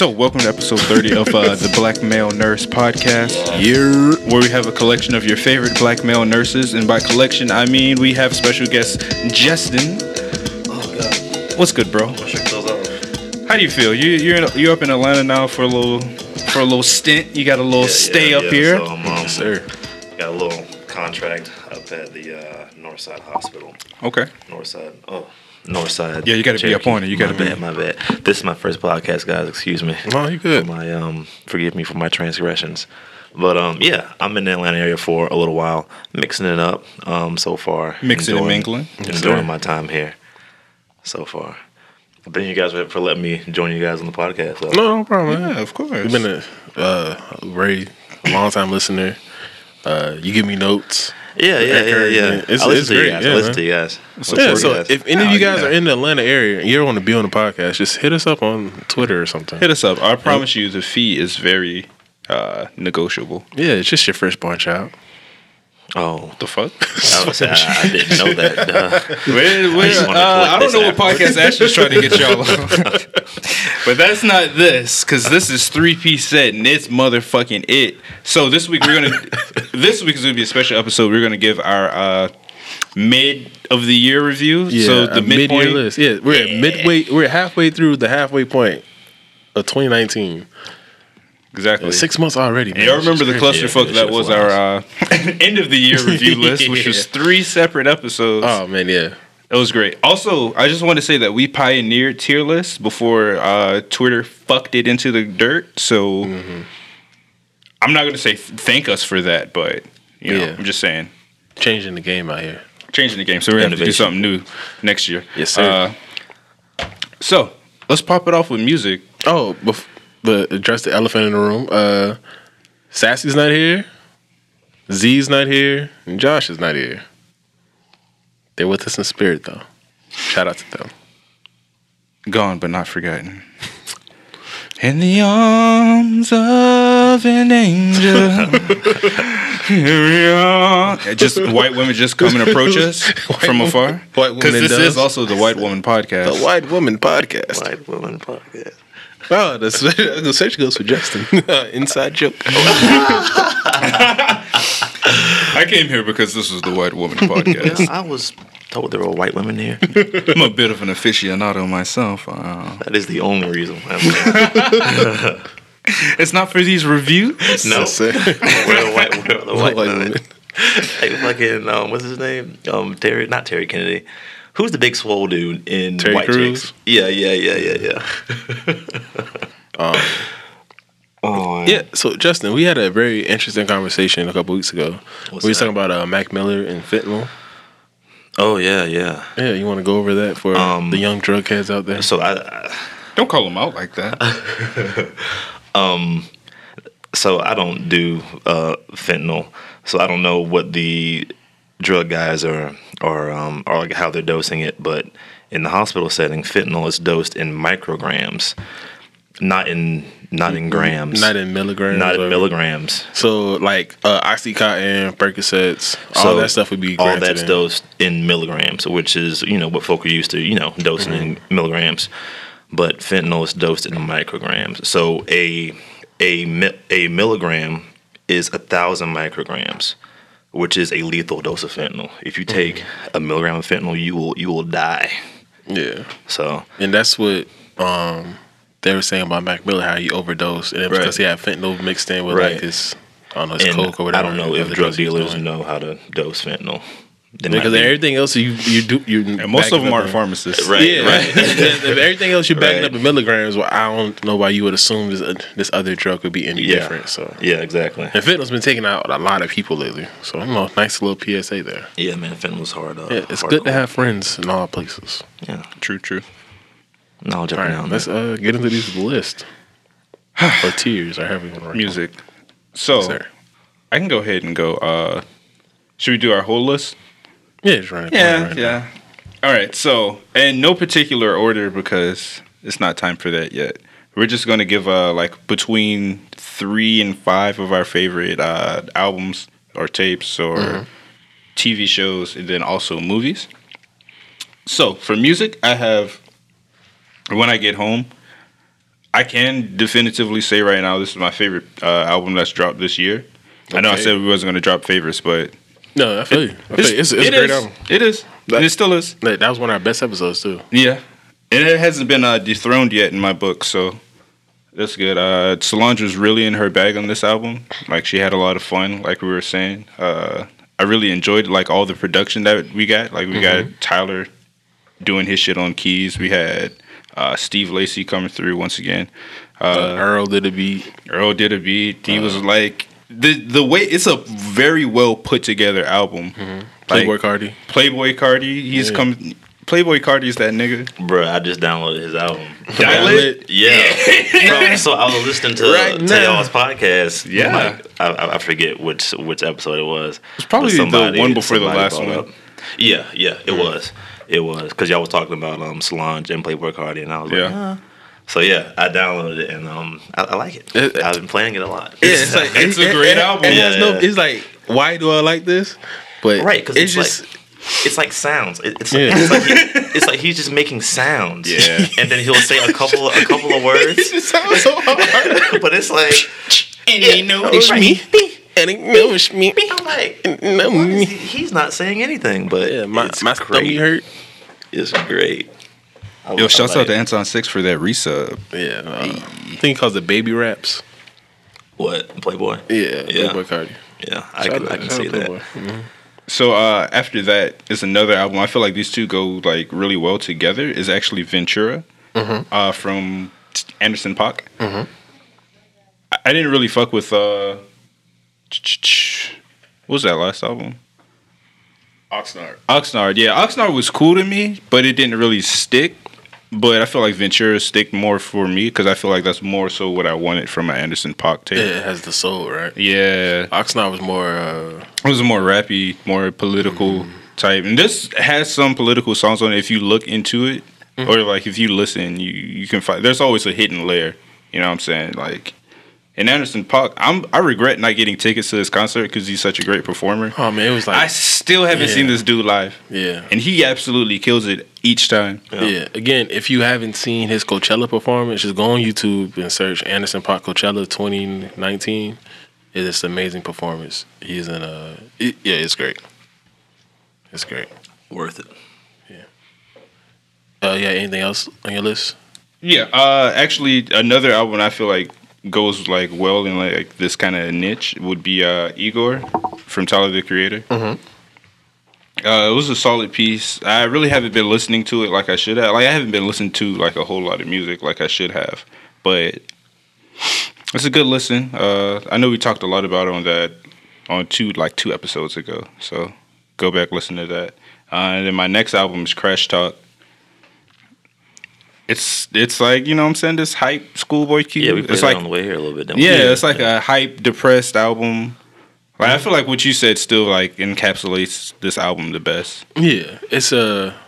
So, welcome to episode 30 of uh, the Black Male Nurse Podcast, Yeah. where we have a collection of your favorite black male nurses. And by collection, I mean we have special guest Justin. Oh god, What's good, bro? my shirt close off. How do you feel? You, you're in, you're up in Atlanta now for a little for a little stint. You got a little stay up here. So um, Sir. got a little contract up at the uh, Northside Hospital. Okay. Northside. Oh, Northside. Yeah, you gotta be up Cherokee. on it. You gotta my be- bad, my bad. This is my first podcast, guys. Excuse me. No, you good. For my um, forgive me for my transgressions. But um, yeah, I'm in the Atlanta area for a little while, mixing it up. Um, so far, Mixing and Enjoying- mingling. enjoying sir. my time here. So far, thank you guys for, for letting me join you guys on the podcast. though. No, no problem. man. Yeah, of course. You've been a uh, very long time listener. Uh, you give me notes. Yeah, yeah, yeah, yeah. It's- I listen it's to you great, guys. yeah, I listen man. to you guys. I Yeah, so you guys. if any of you guys yeah. are in the Atlanta area and you don't want to be on the podcast, just hit us up on Twitter or something. Hit us up. I promise you, the fee is very uh, negotiable. Yeah, it's just your firstborn child. Oh, The fuck? I, was, I, I didn't know that. Uh, Where, where, just uh, I don't know this what afterwards. podcast Ashley's trying to get y'all on. but that's not this, because this is three piece set and it's motherfucking it. So this week we're gonna this week is gonna be a special episode. We're gonna give our uh mid of the year review. Yeah, so the mid-year midpoint list. Yeah, we're at midway. We're halfway through the halfway point of 2019. Exactly. Six months already. Man. Y'all remember the clusterfuck Yeah, that was flies. our uh, end of the year review list, which was three separate episodes. Oh man, yeah. It was great. Also, I just want to say that we pioneered tier lists before uh, Twitter fucked it into the dirt. So Mm-hmm. I'm not going to say thank us for that, but you know, Yeah. I'm just saying Changing the game out here. changing the game. So we're going to do something new next year. Yes, sir. Uh, so let's pop it off with music. Oh, bef- but address the elephant in the room. Uh, Sassy's not here. Z's not here, and Josh is not here. They're with us in spirit, though. Shout out to them. Gone but not forgotten. In the arms of an angel. Here we are. Just white women just come and approach us from afar. white Because woman this does. is also the White Woman Podcast. The White Woman Podcast. White Woman Podcast. Oh, the se- the search goes for Justin. Inside joke. I came here because this was the White Woman Podcast. I was told there were white women here. I'm a bit of an aficionado myself. Uh, That is the only reason. I'm it's not for these reviews. no, Sir. we're the white, we're the white, White women. women. Like fucking, um, what's his name? Um, Terry, not Terry Kennedy. Who's the big swole dude in Terry White Crews? Chicks? Yeah, yeah, yeah, yeah, yeah. oh, Yeah, so Justin, we had a very interesting conversation a couple weeks ago. What's we were talking about uh, Mac Miller and fentanyl. Oh yeah, yeah. Yeah, you want to go over that for Um, the young drug heads out there? So I, I Don't call them out like that. so I don't do uh, fentanyl, so I don't know what the drug guys are are um, or like how they're dosing it. But in the hospital setting, fentanyl is dosed in micrograms, not in not in grams, Not in milligrams. not in milligrams. So like uh, OxyContin, Percocets, all So that stuff would be all that's in. dosed in milligrams, which is you know what folk are used to, you know, dosing in Mm-hmm. milligrams. But fentanyl is dosed in micrograms. So a a a milligram is a thousand micrograms, which is a lethal dose of fentanyl. If you take Mm-hmm. a milligram of fentanyl, you will you will die. Yeah, So and that's what um, they were saying about Mac Miller, how he overdosed, and it was Right. because he had fentanyl mixed in with Right. like his, I don't know, his and coke or whatever. I don't know if drug drugs he was dealers know how to dose fentanyl. They might because be- everything else you you do you And most of them aren't pharmacists. Right. Yeah, right. if everything else you're backing Right. up in milligrams, well, I don't know why you would assume this this other drug would be any Yeah. different. So, Yeah, exactly. and fentanyl's been taking out a lot of people lately. So, you know, nice little PSA there. Yeah, man, fentanyl's hard. Uh, Yeah, it's hard good to have friends in all places. Yeah, True, true. knowledge All every right, now let's uh, get into these list or tiers or however you want to Music. So them. Sir. I can go ahead and go. Uh, should we do our whole list? Yeah, run. Yeah, yeah. All right. So, in no particular order because it's not time for that yet. We're just going to give uh like between three and five of our favorite uh albums or tapes or TV shows, and then also movies. So for music, I have when I get home, I can definitively say right now this is my favorite uh, album that's dropped this year. I know I said we wasn't going to drop favorites, but No, I feel you. I feel you. It's, it's a it great is. album. It is. Like- it still is. That that was one of our best episodes too. Yeah, and it hasn't been uh, dethroned yet in my book, so that's good. Uh, Solange was really in her bag on this album. Like she had a lot of fun, like we were saying. Uh, I really enjoyed like all the production that we got. Like we got Tyler doing his shit on keys. We had uh, Steve Lacy coming through once again. Uh, Uh, Earl did a beat. Earl did a beat. He was like the the way it's a very well put together album. Like, Playboi Carti. Playboi Carti. He's Yeah. come. Playboi Carti is that nigga. Bro, I just downloaded his album. Dial? Yeah. so, so I was listening to, Right to now. y'all's podcast. Yeah. Like, I, I I forget which which episode it was. It's probably But the one before the last one. up- Yeah, yeah, it was. It was. Because y'all was talking about um, Solange and Playboi Carti, and I was like, Yeah. "Huh." So yeah, I downloaded it, and um, I, I like it. It- I've been playing it a lot. Yeah, it's like It's a great album. It has no. Yeah. It's like, why do I like this? But Right, because it's, it's, just like it's like sounds. It- it's, like, Yeah. it's like he, it's like he's just making sounds. Yeah. and then he'll say a couple a couple of words, it sounds so hard. but it's like And you know it's me, and it knows me. I'm like, No what is me. he- he's not saying anything, but Yeah, my it's my great. stomach hurt. It's great. I- Yo, I shouts like out to. Anton Six for that resub. Yeah, uh, I think he calls it baby raps. what Playboi. Yeah, Yeah. Playboi Carti. Yeah, I Shout can out- I can see that. Playboi. Mhm. So uh, after that is another album. I feel like these two go like really well together. Is actually Ventura uh, from Anderson Paak. I, I didn't really fuck with uh, what was that last album? Oxnard. Oxnard. Yeah, Oxnard was cool to me, but it didn't really stick. But I feel like Ventura stick more for me because I feel like that's more so what I wanted from my Anderson Paak tape. Yeah, it has the soul, right? Yeah, Oxnard was more. uh it was a more rappy, more political type, and this has some political songs on it. If you look into it, or like if you listen, you you can find. There's always a hidden layer. You know what I'm saying? Like, in Anderson Paak, I'm I regret not getting tickets to this concert because he's such a great performer. Oh man, it was like I still haven't Yeah. seen this dude live, yeah. and he absolutely kills it each time. Yeah. Again, if you haven't seen his Coachella performance, just go on YouTube and search Anderson Paak Coachella 2019. It is an amazing performance. He's in a it, yeah, it's great. It's great. Worth it. Yeah. Uh, yeah. Anything else on your list? Yeah, uh, actually, another album I feel like goes like well in like this kind of niche would be uh, Igor from Tyler the Creator. Uh, it was a solid piece. I really haven't been listening to it like I should have. Like I haven't been listening to like a whole lot of music like I should have, but it's a good listen. Uh, I know we talked a lot about it on that on two like two episodes ago. So go back listen to that. Uh, and then my next album is Crash Talk. It's it's like you know what I'm saying this hype schoolboy Q. Yeah, we played it's it like on the way here a little bit. didn't we? yeah, it's like a hype depressed album. Like I feel like what you said still like encapsulates this album the best. Yeah, it's a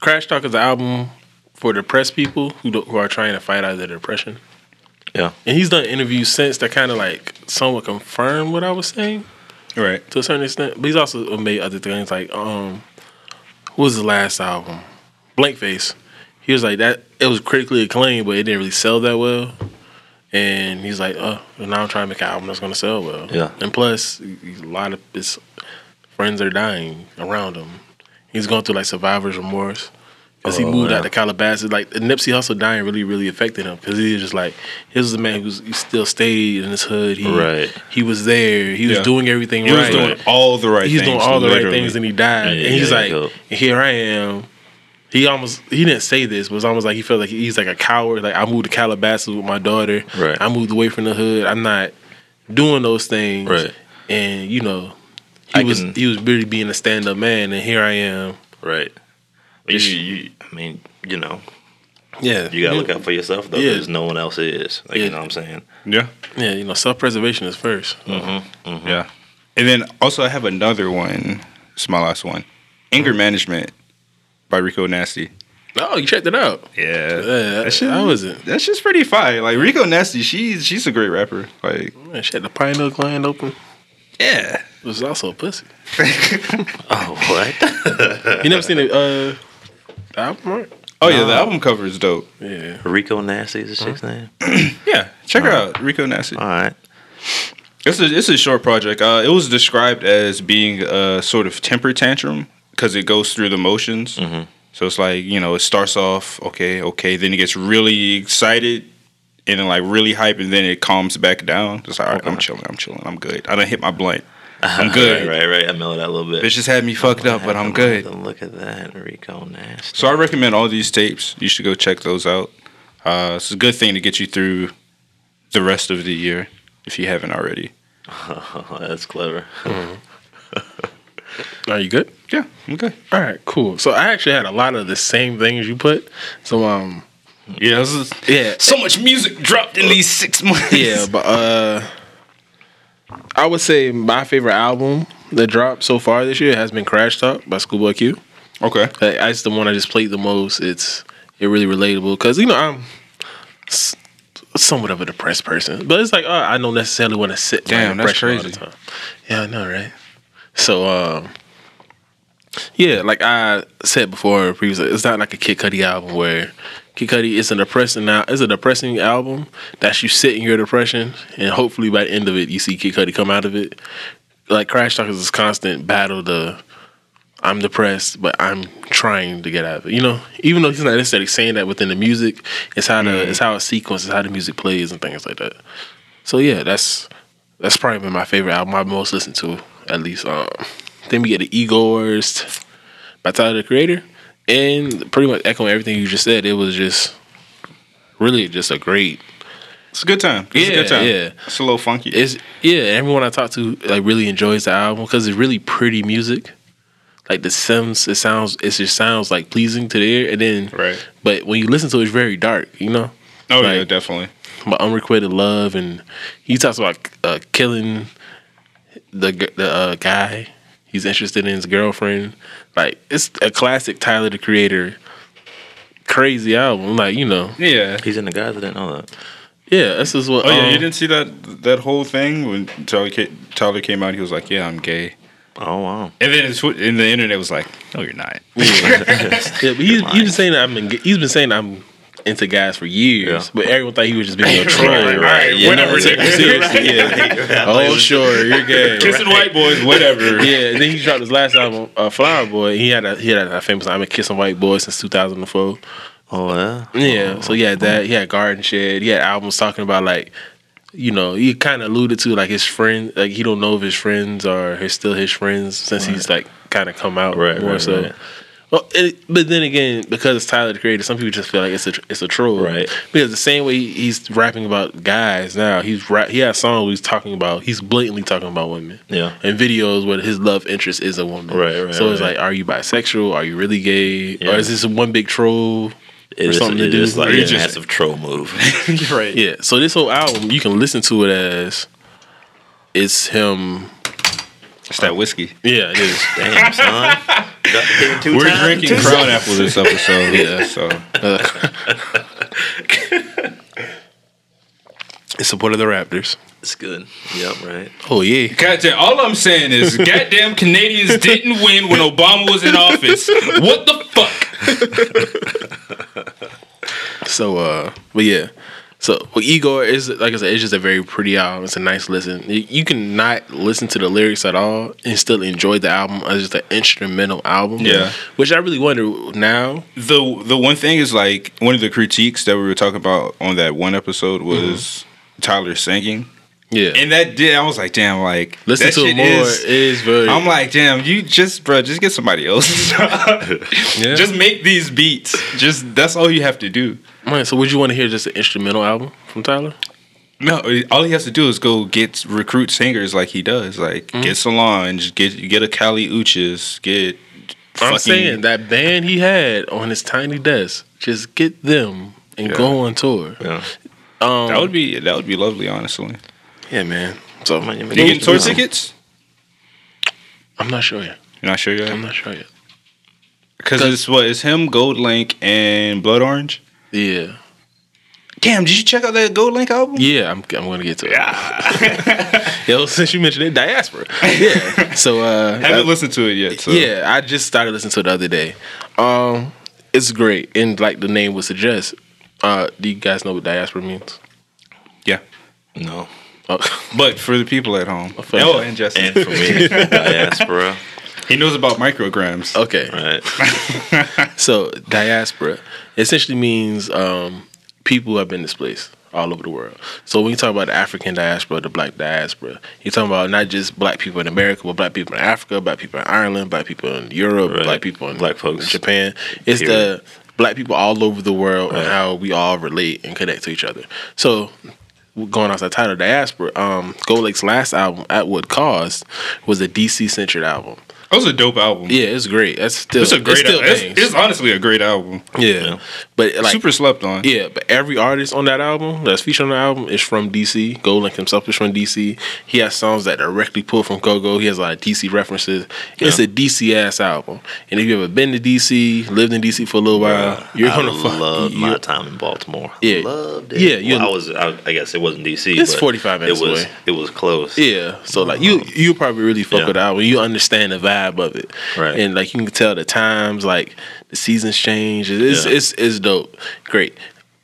Crash Talk is an album for depressed people who do, who are trying to fight out of their depression. Yeah. And he's done interviews since that kind of like somewhat confirm what I was saying. Right. to a certain extent. But he's also made other things like um, what was the last album? Blank Face. He was like that. It was critically acclaimed, but it didn't really sell that well. And he's like, oh, now I'm trying to make an album that's gonna sell well. Yeah. And plus, a lot of his friends are dying around him. He's going through like survivor's remorse. Because he Oh, moved yeah. out to Calabasas, like Nipsey Hussle dying really, really affected him. Because he was just like, he was a man who's he still stayed in his hood. He, Right. He was there. He was Yeah. doing everything right. He was doing all the right he's things. doing all the literally. right things and he died. Yeah, and he's yeah, like, yeah. here I am. He almost he didn't say this, but it's almost like he felt like he's like a coward. Like I moved to Calabasas with my daughter. Right. I moved away from the hood. I'm not doing those things. Right. And you know, he I was can- he was really being a stand up man, and here I am. Right. But you, you, I mean, you know, Yeah. you gotta look out for yourself though, Yeah. because no one else is. Like, Yeah. you know what I'm saying? Yeah. Yeah. You know, self preservation is 1st Mm-hmm. Yeah. And then also I have another one. It's my last one. Anger Management by Rico Nasty. Oh, you checked it out. Yeah. Yeah, that shit, I wasn't. That's just pretty fire. Like Rico Nasty, she's she's a great rapper. Like Man, she had the pineal gland open. yeah. It was also a pussy. Oh, what? You never seen the uh, the album, right? Oh yeah, the album cover is dope. Yeah. Rico Nasty is the chick's name. Yeah, check her out, Rico Nasty. All right. It's a it's a short project. Uh, it was described as being a sort of temper tantrum because it goes through the motions. Mhm. So it's like you know it starts off okay, okay, then it gets really excited and then like really hype, and then it calms back down. It's like all right, I'm chilling, I'm chilling, I'm good. I don't hit my blunt. I'm good. right, right, right. I mellowed out a little bit. Bitch just had me fucked up, but I'm good. Look at that, Rico Nasty. So I recommend all these tapes. You should go check those out. Uh, it's a good thing to get you through the rest of the year if you haven't already. Oh, that's clever. Are you good? Yeah, I'm good. All right, cool. So I actually had a lot of the same things you put. So um, Yeah, this is, yeah, so much music dropped in these six months. yeah, but uh, I would say my favorite album that dropped so far this year has been Crash Talk by Schoolboy Q. Okay. That's the one I just played the most. It's it really relatable because you know I'm somewhat of a depressed person, but it's like uh, I don't necessarily want to sit Damn, that's depression all the crazy. time. Yeah, I know, right? So um, yeah, like I said before previously, it's not like a Kid Cudi album where Kid Cudi is a depressing now. It's a depressing album that you sit in your depression, and hopefully by the end of it, you see Kid Cudi come out of it. Like Crash Talk is this constant battle to I'm depressed, but I'm trying to get out of it. You know, even though he's not necessarily saying that within the music, it's how the it's how a sequence, it's how the music plays and things like that. So yeah, that's that's probably been my favorite album I most listened to at least. Um, then we get the Igors by Tyler the Creator, and pretty much echoing everything you just said. It was just really just a great. It's a good time. It's a Yeah, good time. yeah. It's a little funky. It's yeah. Everyone I talk to like really enjoys the album because it's really pretty music. Like the Sims, it sounds it just sounds like pleasing to the ear, and then right. but when you listen to it, it's very dark. You know, Oh yeah, definitely. about unrequited love, and he talks about uh, killing the the uh, guy he's interested in his girlfriend. Like it's a classic Tyler the Creator, crazy album. Like you know, Yeah. He's in the guys. I didn't know that. yeah, this is what. Oh yeah, um, you didn't see that that whole thing when Tyler came, Tyler came out. He was like, "Yeah, I'm gay," Oh wow. and then it's, and the internet was like, "No, you're not." Yeah, but he's, he's been saying that I'm in, he's been saying I'm into guys for years, Yeah. but everyone thought he was just being a troll. Right, right. Yeah, Whatever, never take him nigga. seriously. Yeah. oh sure, you're gay. Kissing white boys, whatever. Yeah, and then he dropped his last album, uh, Flower Boy. He had a he had a famous "I've been kissing white boys" since 2004. Oh yeah. Yeah, so he had that. He had Garden Shed. He had albums talking about like, you know, he kind of alluded to like his friend. Like he don't know if his friends are his still his friends since he's like kind of come out Right, more right, so. right. Well, it, but then again, because it's Tyler the Creator, some people just feel like it's a it's a troll, Right. Because the same way he's rapping about guys now, he's rap, he has songs where he's talking about he's blatantly talking about women, Yeah. and videos where his love interest is a woman, Right, right, So it's right. like, are you bisexual? Are you really gay? Yeah. Or is this one big troll? It or is, something to do? is like a massive troll move. right. Yeah. So this whole album, you can listen to it as it's him. It's that whiskey. Yeah, it is. Damn, son. Got the pin two We're times, drinking two Crown Apple this episode. Yeah, so It's support of the Raptors. It's good. Yep, right. Oh yeah. goddamn. All I'm saying is, goddamn Canadians didn't win when Obama was in office. What the fuck? So uh, but yeah. So well, Igor is like I said, it's just a very pretty album. It's a nice listen. You- You can not listen to the lyrics at all and still enjoy the album as just an instrumental album. Yeah. Which I really wonder now. The the one thing is like one of the critiques that we were talking about on that one episode was mm-hmm. Tyler singing, Yeah. and that did. I was like, damn, like listen to it more. is- is very. I'm like, damn, you just, bro, just get somebody else. Yeah. Just make these beats. Just that's all you have to do. Man, so would you want to hear just an instrumental album from Tyler? No, all he has to do is go get recruit singers like he does. Like Mm-hmm. get Solange, get get a Kali Uchis, get. I'm fucking- saying that band he had on his tiny desk, just get them and Yeah. go on tour. Yeah. Um, that would be that would be lovely, honestly. Yeah, man. So Man, you You getting tour tickets? I'm not sure yet. You're not sure yet. I'm not sure yet. Because it's what it's him, Gold Link, and Blood Orange. Yeah, Damn, did you check out that Gold Link album? yeah. I'm I'm gonna get to it. Yo, since you mentioned it, diaspora. Yeah. So uh, Haven't listened to it yet. So. Yeah, I just started listening to it the other day. Um, it's great, and like the name would suggest. Uh, do you guys know what diaspora means? Yeah. No. Oh, But for the people at home. for- Oh, and Justin. And for me, diaspora. he knows about micrograms. okay. Right. So diaspora essentially means um, people who have been displaced all over the world. So when you talk about the African diaspora, the black diaspora, you're talking about not just black people in America, but black people in Africa, black people in Ireland, black people in Europe, Right. black people in Black folks. Japan. It's the black people all over the world and how we all relate and connect to each other. So going off the title diaspora, um, Gold Link's last album, At What Cost, was a DC centered album. That was a dope album. Yeah, it's great. That's still It's a great still album. It's, it's honestly a great album. Yeah. But like Super slept on. yeah, but every artist on that album that's featured on the album is from DC. Gold Link himself is from DC. He has songs that directly pull from Go-Go. He has a lot of DC references. It's a DC ass album. And if you have ever been to DC, lived in DC for a little while, Bruh, you're I gonna fuck. love you- my time in Baltimore. Yeah. loved it. Yeah, you- well, I was. I, I guess it wasn't DC. It's but 45 minutes It was. away. It was close. Yeah, so like you, um, you probably really fuck Yeah. with the album. You understand the vibe of it, Right. And like you can tell the times, like the seasons change. It's Yeah. it's it's dope, great.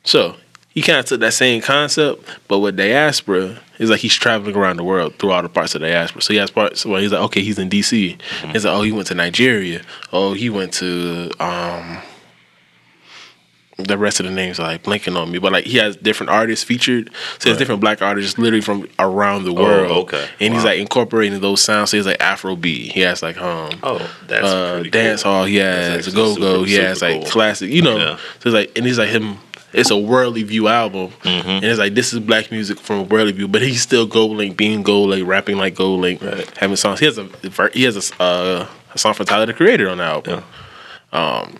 So he kind of took that same concept, but with diaspora, it's like he's traveling around the world through all the parts of diaspora. So he has parts where he's like, okay, he's in DC. Mm-hmm. He's like, oh, he went to Nigeria. Oh, he went to um. The rest of the names are like blinking on me, but like he has different artists featured. So there's different black artists literally from around the world. Oh, okay. And he's like incorporating those sounds. So he's like Afro beat. He has like um Oh, that's uh, dance cool. hall. He has go go. He has like cool. classic. You know. Yeah. So it's like and he's like him. It's a worldly view album, Mm-hmm. and it's like this is black music from a worldly view. But he's still Gold Link, being Gold Link, rapping like Gold Link, Right. having songs. He has a he has a, uh, a song for Tyler the Creator on the album. Um,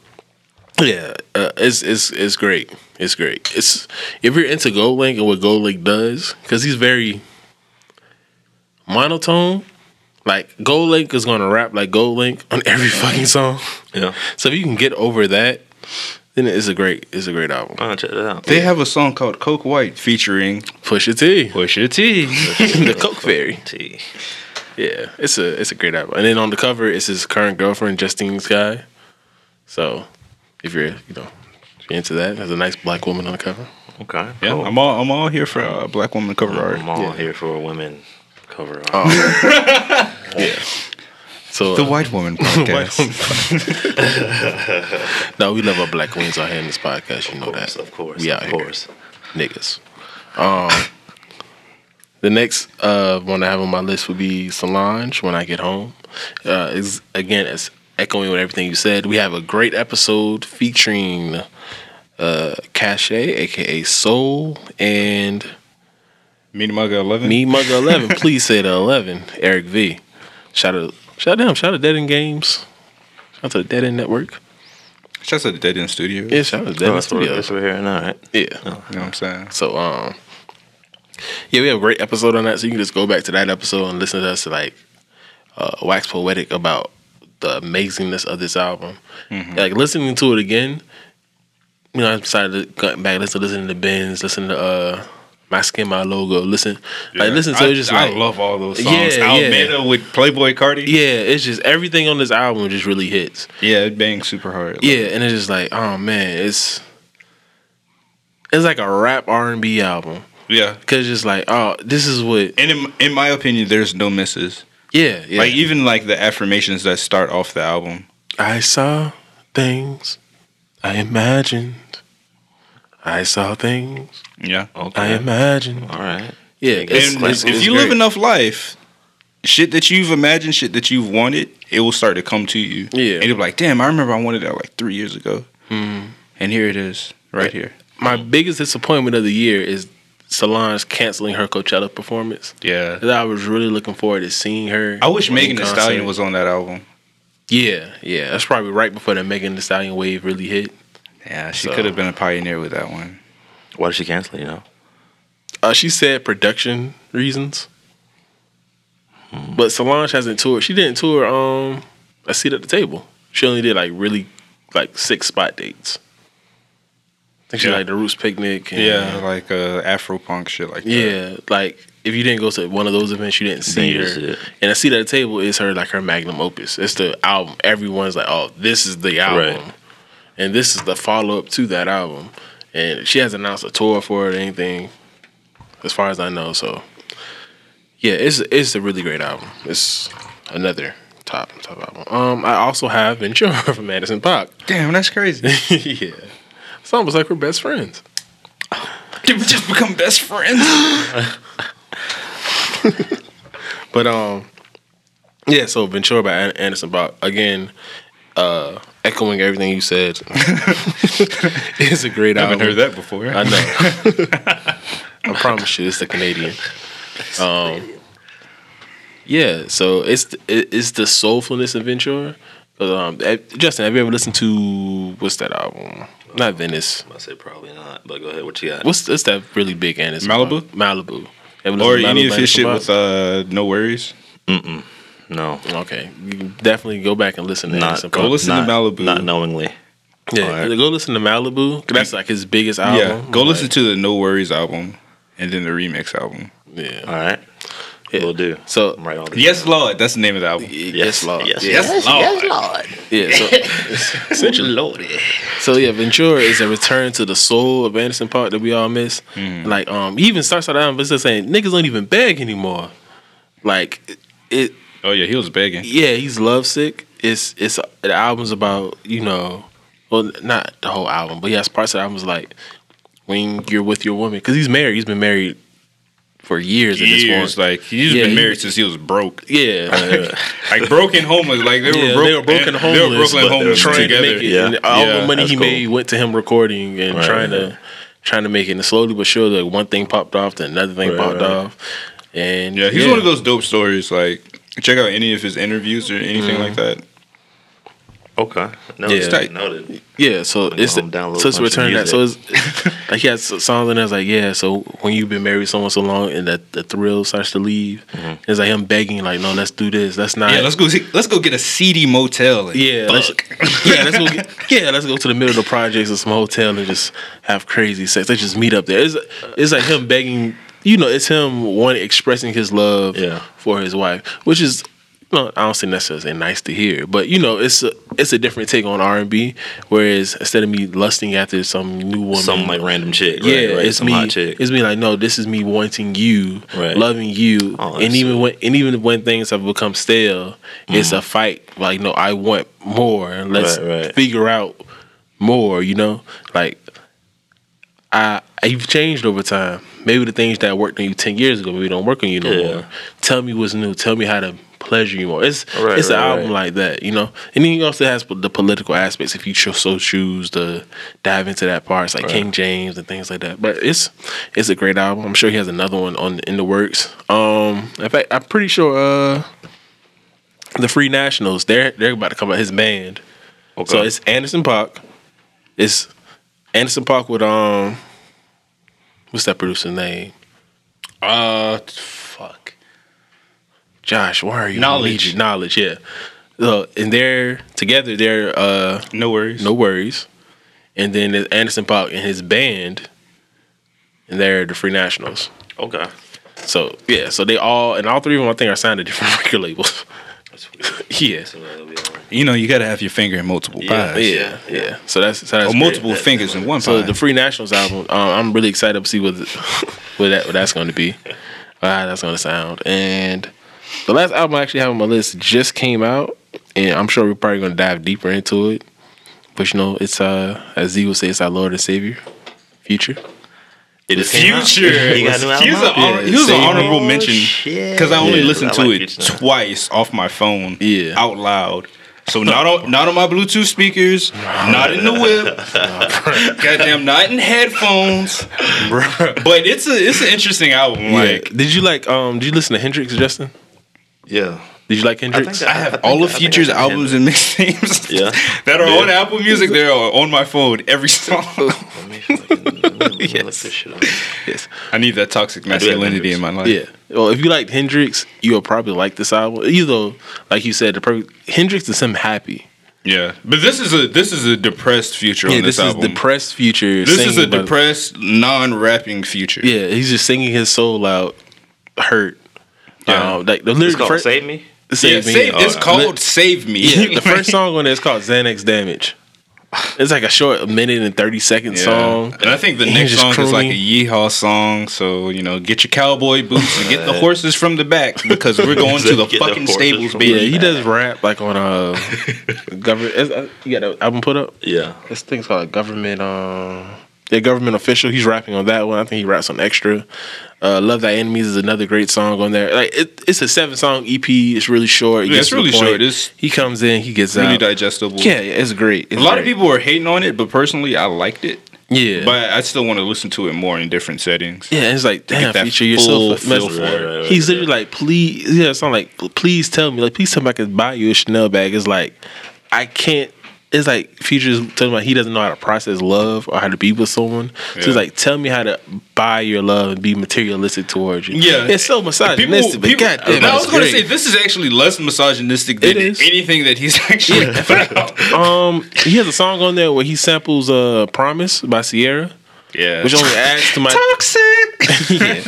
yeah, uh, it's it's it's great. It's great. It's if you're into Gold Link and what Gold Link does, because he's very monotone. Like Gold Link is gonna rap like Gold Link on every fucking song. Yeah. So if you can get over that, then it's a great it's a great album. Oh, check that out. They have a song called Coke White featuring Push it T, Pusha T. the Coke Fairy. T. Yeah, it's a it's a great album. And then on the cover, it's his current girlfriend, Justine Skye. So if you're you know if you're into that, there's a nice black woman on the cover. Okay. Yeah, cool. I'm all I'm all here for uh, black woman cover art. I'm all Yeah. here for a women cover. art. Oh. yeah. So The uh, White Woman White podcast. no, we love our black queens out here in this podcast. You know of course, that. of course, We of out here. course. niggas. Um, the next uh, one I have on my list would be Solange when I get home. Uh, is again, it's echoing with everything you said. We have a great episode featuring uh, Cache, aka Soul, and Meet Mugga 11. Me Mugger Eleven. Please say the Eleven. Eric V. Shout out, shout out to him. Shout out to Dead End Games. Shout out to the Dead End Network. Shout out to Dead End Studio. Yeah, shout out to Dead Oh, End that's, what, Studios. that's what we're hearing now, right? Yeah. You know what I'm saying? So um yeah, we have a great episode on that. So you can just go back to that episode and listen to us like uh, wax poetic about the amazingness of this album. Like listening to it again, you know, I decided to go back listen listen to Binz, listen to uh my skin, my logo. Listen, like listen to I, it. Just I like love all those songs. yeah. Almeda with Playboi Carti. yeah, it's just everything on this album just really hits. Yeah, it bangs super hard. Yeah, and it's just like, oh man, it's it's like a rap R and B album. yeah. Cause just like, oh, this is what And in, in my opinion, there's no misses. Yeah, yeah. Like even like the affirmations that start off the album. I saw things I imagined. I saw things Yeah. Okay. I imagined. All right. Yeah, it's, and it's- if it's you live enough life, shit that you've imagined, shit that you've wanted, it will start to come to you. Yeah. And you'll be like, damn, I remember I wanted that like three years ago. Mhm. And here it is, right here. my biggest disappointment of the year is Solange canceling her Coachella performance. Yeah. I was really looking forward to seeing her. I wish Megan Thee. Stallion was on that album. Yeah, yeah. That's probably right before the Megan Thee Stallion wave really hit. Yeah, she So- could have been a pioneer with that one. Why did she cancel? it, You know. Uh, she said production reasons. But Solange hasn't toured. She didn't tour um a seat at the table. She only did like really like six spot dates. I think she Yeah. like the Roots Picnic. And, Yeah, like uh, Afro punk shit like that. yeah. Like if you didn't go to one of those events, you didn't see you her. didn't see it. And a seat at the table is her like her magnum opus. It's the album. Everyone's like, oh, this is the album. Right. and this is the follow up to that album. And she hasn't announced a tour for it or anything, as far as I know. So, yeah, it's it's a really great album. It's another top top album. Um, I also have Ventura from Madison Park. Damn, that's crazy. yeah, it's almost like we're best friends. Did we just become best friends? But um, yeah. So Ventura by Anderson Paak again, uh, echoing everything you said. it's a great album. I haven't heard that before. I know. I promise you, it's the Canadian. Um, yeah. So it's the, it's the soulfulness of Ventura. Um, Justin, have you ever listened to what's that album? Not Venice. I say probably not, but go ahead. What you got? What's what's that really big Anderson? Malibu? Malibu. Ever Or to any of his shit with uh, No Worries. no, Okay, you can definitely go back and listen to not Go Paak. listen to Malibu. Not knowingly. Yeah, Alright. go listen to Malibu. That's like his biggest album. yeah, go Like, listen to the NxWorries album and then the remix album. Yeah. All right, Yeah. we'll do. So I'm right all this. Yes, Lord. That's the name of the album. yes, Lord. Yes, Yes, Lord. yes Yeah. So essentially, Lordy. so yeah, Ventura is a return to the soul of Anderson Paak that we all miss. Like, um, he even starts out the album, but just saying niggas don't even beg anymore. Like, it. Oh yeah, he was begging. Yeah, he's lovesick. It's it's the album's about you know, well, not the whole album, but yes, parts of the album's like when you're with your woman because he's married. He's been married for years. at this Years, point. like he's Yeah, been he- married since he was broke. yeah, like, like broken homeless. Like they were Yeah, broke. they were broken and- homeless, They were Brooklyn homeless trying together. to make it. Yeah. And all Yeah, the money he cool. made went to him recording and Right, trying right. to trying to make it. And slowly but surely, like one thing popped off, then another thing Right, popped right. off. And Yeah, he's one of those dope stories. Like check out any of his interviews or anything Mm-hmm. like that. Okay. No, Yeah. it's Tight. noted. Yeah, so it's home, download so it's a bunch return that. So it's like he has songs in there. It's like yeah. So when you've been married someone so long and that the thrill starts to leave, mm-hmm. it's like him begging like, no, let's do this. Let's not. Yeah, let's go. See, let's go get a seedy motel. And Yeah, let's, yeah, let's go. Get, yeah, let's go to the middle of the projects or some hotel and just have crazy sex. Let's just meet up there. It's, it's like him begging. You know, it's him one expressing his love Yeah. for his wife, which is. No, I don't say necessarily nice to hear, but you know, it's a it's a different take on R and B. Whereas instead of me lusting after some new woman, Some like random chick. yeah, right, right, it's me. It's me like no, this is me wanting you, Right. loving you, Oh, and even when and even when things have become stale, it's a mm-hmm. fight. Like no, I want more. and Let's figure out more. You know, like I you've changed over time. Maybe the things that worked on you ten years ago maybe don't work on you no Yeah. more. Tell me what's new. Tell me how to pleasure you more. It's Right, it's an album right. like that, you know. And then he also has the political aspects if you so choose to dive into that part. It's like King James and things like that. But it's it's a great album. I'm sure he has another one on in the works. Um, in fact, I'm pretty sure uh, the Free Nationals they're they're about to come out his band. Okay. So it's Anderson Paak. It's Anderson Paak with um, what's that producer's name? Uh. Josh, why are you Knxwledge. Need. Knxwledge, yeah. So and they're together. They're uh, NxWorries. no worries. And then there's Anderson Paak and his band, and they're the Free Nationals. okay. So yeah, so they all and all three of them I think are signed to different record labels. Yeah, So that'll be all right. You know, you got to have your finger in multiple Yeah, pies. yeah, yeah. So that's so that's Or great. multiple fingers in one So pie. the Free Nationals album, um, I'm really excited to see what the, what that what that's going to be, uh, how that's going to sound. And the last album I actually have on my list just came out, and I'm sure we're probably going to dive deeper into it. But you know, it's uh, as Z would say, it's our Lord and Savior, Future. It just came out? Future. He got a new He was, album an Yeah, he was an honorable Oh, mention because I only Yeah, listened I to like it Future twice off my phone, Yeah. out loud. So not on not on my Bluetooth speakers, not in the whip, goddamn, not in headphones. But it's a it's an interesting album. Like did you like um? Did you listen to Hendrix, Justin? Yeah. Did you like Hendrix? think I have I all of Future's albums and mixtapes. Yeah. that are Yeah. on Apple Music. They're on my phone. Every song. Let me, fucking, let me look this shit up. yes. I need that toxic masculinity in my life. Yeah. Well, if you like Hendrix, you'll probably like this album. Even though, like you said, the perfect Hendrix is him happy. Yeah, but this is a this is a depressed future Yeah, on this, this is album. depressed future. this is a depressed, non-rapping future. Yeah, he's just singing his soul out, hurt. Yeah. Um, like the It's lyric, called first, Save Me. Yeah, Save Me. save- it's Uh, called li- "Save Me." Yeah, the first song on there is called Xanax Damage. It's like a short minute and thirty second Yeah. song. And I think the He's next just song is like a yeehaw song. So, you know, get your cowboy boots and get the horses from the back because we're going to the Get the fucking horses stables, baby. Yeah, he does rap like on uh government. uh, You got the album put up. Yeah. This thing's called government. Um, yeah, government official. He's rapping on that one. I think he raps on extra. Uh, Love Thy Enemies is another great song on there. Like it, it's a seven song EP. It's really short. It Yeah, it's really short. It's he comes in, he gets out. really out. digestible. Yeah, yeah, it's great. It's A lot great. of people were hating on it, but personally, I liked it. Yeah, But I still want to listen to it more in different settings. yeah, it's like damn, that feature you're feel for Right, right, He's right. literally like, please, yeah, it's not like, please tell me, like, please tell me I can buy you a Chanel bag. It's like, I can't. It's like Future's telling me he doesn't know how to process love or how to be with someone. So it's like, tell me how to buy your love and be materialistic towards you. Yeah. it's so misogynistic, but goddamn, I was going to say this is actually less misogynistic than anything that he's actually put out. Um, he has a song on there where he samples uh "Promise" by Ciara, Yeah, which only adds to my toxic. yeah,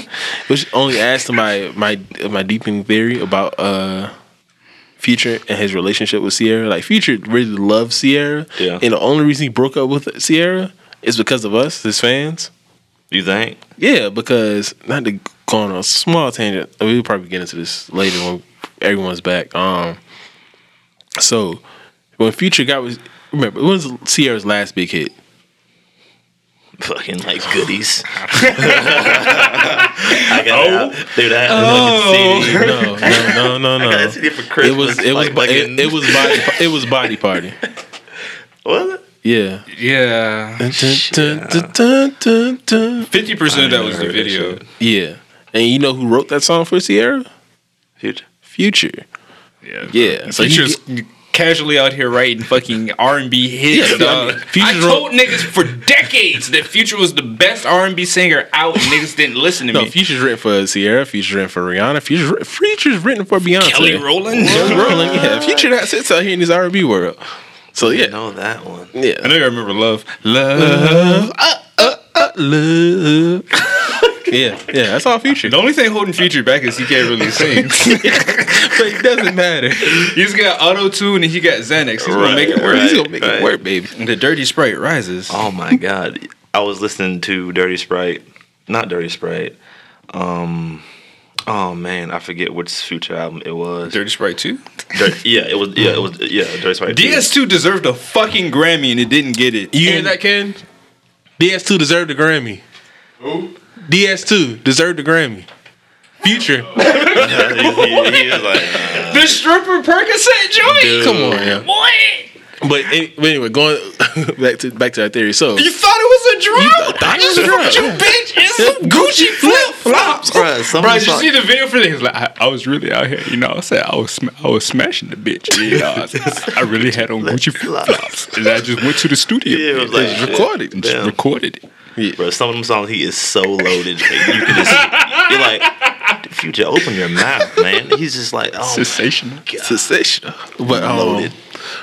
which only adds to my my my deepening theory about uh Future and his relationship with Ciara. Like Future really loves Ciara, Yeah. and the only reason he broke up with Ciara is because of us, his fans. You think? Yeah, because not to go on a small tangent. We'll probably get into this later when everyone's back. Um, so when Future got was remember it was Ciara's last big hit. Fucking like goodies. I got oh. that. Dude, I had the fucking oh. CD. No, no, no, no, I got that. CD for Christmas. It was it was like, like it, it was body it was body party. Was it? Yeah. yeah, fifty percent of that was the video. shit. Yeah. And you know who wrote that song for Ciara? Future. Future. Yeah, Yeah, so Future's casually out here writing fucking R and B hits. Yeah, dog. I mean, I told niggas for decades that Future was the best R and B singer out, and niggas didn't listen to No, me. Future's written for Ciara. Future's written for Rihanna. Future's, Future's written for Beyonce. Kelly Rowland. Kelly Rowland. Yeah. Future that sits out here in this R&B world. So I yeah, know that one. Yeah. I yeah. know you remember Love, Love. Love. Uh, uh, uh, yeah, yeah. That's all Future. The only thing holding Future back is he can't really sing. but it doesn't matter. He's got auto tune and he got Xanax. He's gonna make it work. right. He's gonna make it work, baby. And the dirty sprite rises. Oh my god. I was listening to Dirty Sprite. Not Dirty Sprite. Um Oh man, I forget which future album it was. Dirty Sprite 2? Dirty, yeah, it was yeah, it was yeah, Dirty Sprite. DS2 deserved a fucking Grammy and it didn't get it. You hear that, Ken? DS2 deserved a Grammy. Who? DS2 deserved a Grammy. Future. he, he, he like, The stripper Percocet joint? Dude. Come on, yeah. Boy! But, any, but anyway, going back to back to our theory. So You thought it was a drop? thought it was a drop, You bitch! It's some Gucci flip flops. Bruh, some Bro, of did you song- see the video for this? Like, I, I was really out here, you know. I said I was, sm- I was smashing the bitch. You know, I, I really had on Gucci flip flops, and I just went to the studio. Yeah, it was like, and shit. recorded, and just recorded it. Bro, some of them songs he is so loaded. like, you can just you're like, Future, open your mouth, man. He's just like, oh, Sensational. sensational. But um, Loaded.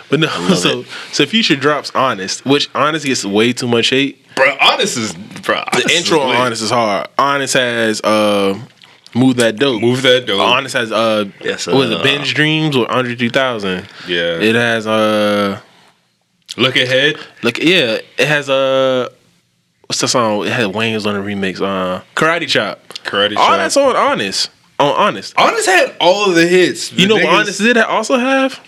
But no, love so so Future drops Honest, which Honest gets way too much hate. Bro, honest is bro. The intro on Honest is hard. Honest has uh Move That Dope. Move that dope. Honest has uh Yes, what is it, uh, Benz Friendz or Andre 3000. Yeah. It has uh Look ahead. Look, yeah, it has uh what's the song? It had Wayne's on the remix. Uh Karate Chop. Karate All Chop. that's on Honest. On Honest. Honest had all of the hits. You know what Honest did also have?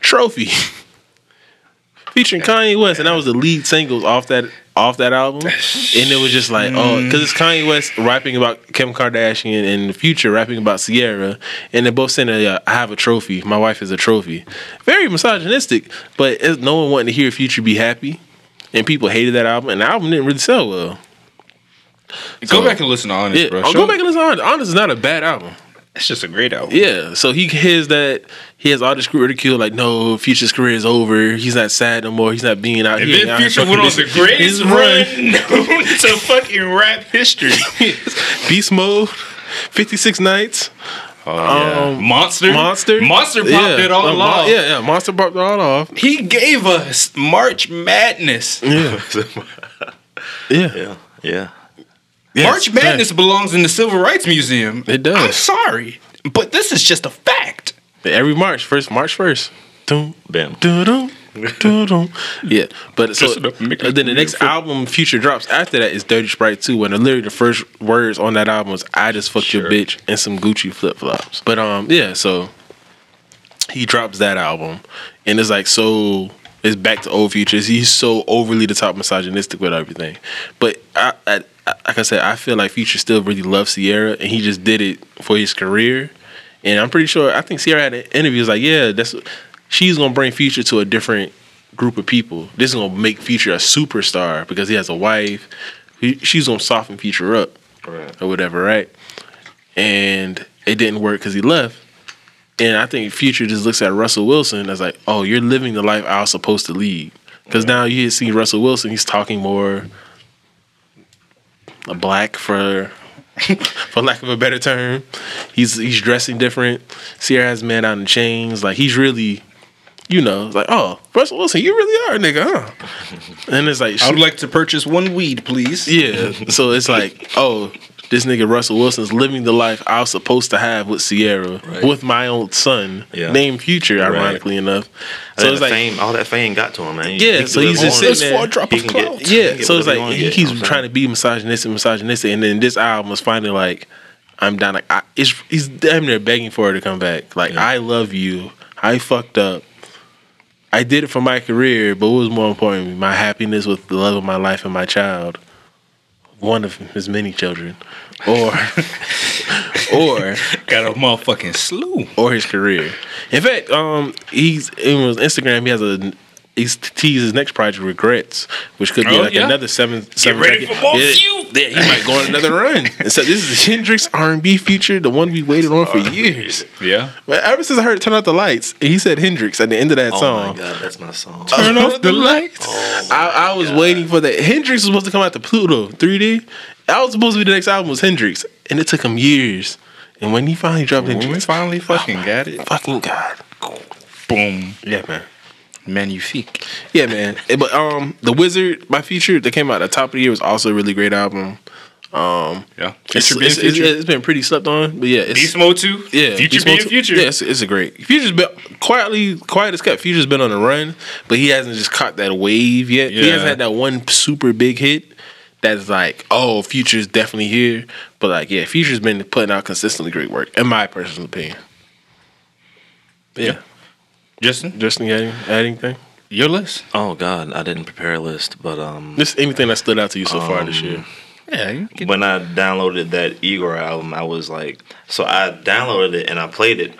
Trophy. Featuring Kanye West, and that was the lead singles off that off that album. And it was just like, oh, because it's Kanye West rapping about Kim Kardashian and the future rapping about Ciara, and they're both saying, uh, "I have a trophy. My wife is a trophy." Very misogynistic, but no one wanting to hear Future be happy, and people hated that album, and the album didn't really sell well. Go back and listen to Honest, Yeah, bro. Show- go back and listen. to Honest. Honest is not a bad album. It's just a great album. Yeah, so he hears that he has all this ridicule, like no, Future's career is over. He's not sad no more. He's not being out And here. then Future went on the greatest run to fucking rap history. Beast mode, fifty six nights, Um, Monster, monster, Monster popped yeah. it all Mon- off. Yeah, yeah, monster popped it all off. He gave us March Madness. Yeah, yeah, yeah, yeah. March Madness belongs in the Civil Rights Museum. It does. I'm sorry, but this is just a fact. Every March, first March first. Doom, Bam. doo, doo, Doo-doo. Yeah, but so Just enough to make it then the next album Future drops after that is Dirty Sprite 2 when literally the first words on that album is I just fucked your bitch and some Gucci flip flops. But um yeah, so he drops that album and it's like so it's back to old futures. He's so overly the top misogynistic with everything. But I, I, I like I said, I feel like Future still really loves Ciara and he just did it for his career. And I'm pretty sure I think Ciara had an interview was like, yeah, that's she's gonna bring Future to a different group of people. This is gonna make Future a superstar because he has a wife. He, she's gonna soften Future up Right. or whatever, right? And it didn't work because he left. And I think Future just looks at Russell Wilson as like, oh, you're living the life I was supposed to lead. Because now you see Russell Wilson, he's talking more a black for for lack of a better term. He's he's dressing different. Ciara has man out in chains. Like he's really, you know, like, oh, Russell Wilson, you really are a nigga, huh? And it's like I would like to purchase one weed, please. yeah. So it's like, oh, this nigga Russell Wilson's living the life I was supposed to have with Ciara, Right. with my own son, Yeah. named Future, ironically enough. So it's like, fame, all that fame got to him, man. Yeah, so he's just sitting there. for a drop He of get- clout. he yeah. So it's like he he keeps you know what I'm trying to be misogynistic, misogynistic, and then this album is finally like, I'm down. Like, I, it's, he's damn near begging for her to come back. Like, Yeah. I love you. I fucked up. I did it for my career, but what was more important? My happiness with the love of my life and my child, one of his many children, or or Got a motherfucking slew. or his career. In fact, um, he's in his Instagram. He has a he's teased his next project, Regrets, which could be Oh, like yeah? another seven. seven ready record- for more yeah, feud. Yeah, he might go on another run. And so this is Hendrix R and B feature, the one we waited on for years. Yeah. But ever since I heard "Turn Out the Lights," he said Hendrix at the end of that Oh song. my god, that's my song. Turn off the lights. I, I was oh, waiting for that. Hendrix was supposed to come out to Pluto 3D. That was supposed to be the next album was Hendrix, and it took him years. And when he finally dropped When we Hendrix, finally oh, fucking got it. fucking god, Boom. yeah, man. Magnifique. Yeah, man. Eh, But um, the Wizard by Future that came out at the top of the year was also a really great album. Um, Yeah. it's, Future it's- it's- future. it's been pretty slept on, but yeah, it's Beast Mode 2. yeah, Future Beast being Mode future. Yeah, it's, it's a great. Future's been quietly, quiet as kept. Future's been on a run, but he hasn't just caught that wave yet. He hasn't had that one super big hit that's like, oh, Future's definitely here. But like, yeah, Future's been putting out consistently great work, in my personal opinion. Yeah, Justin, Justin, you adding, adding anything? your list. Oh god, I didn't prepare a list, but um, Just anything that stood out to you so far this year. Yeah. You can, when I downloaded that Igor album, I was like, so I downloaded it and I played it.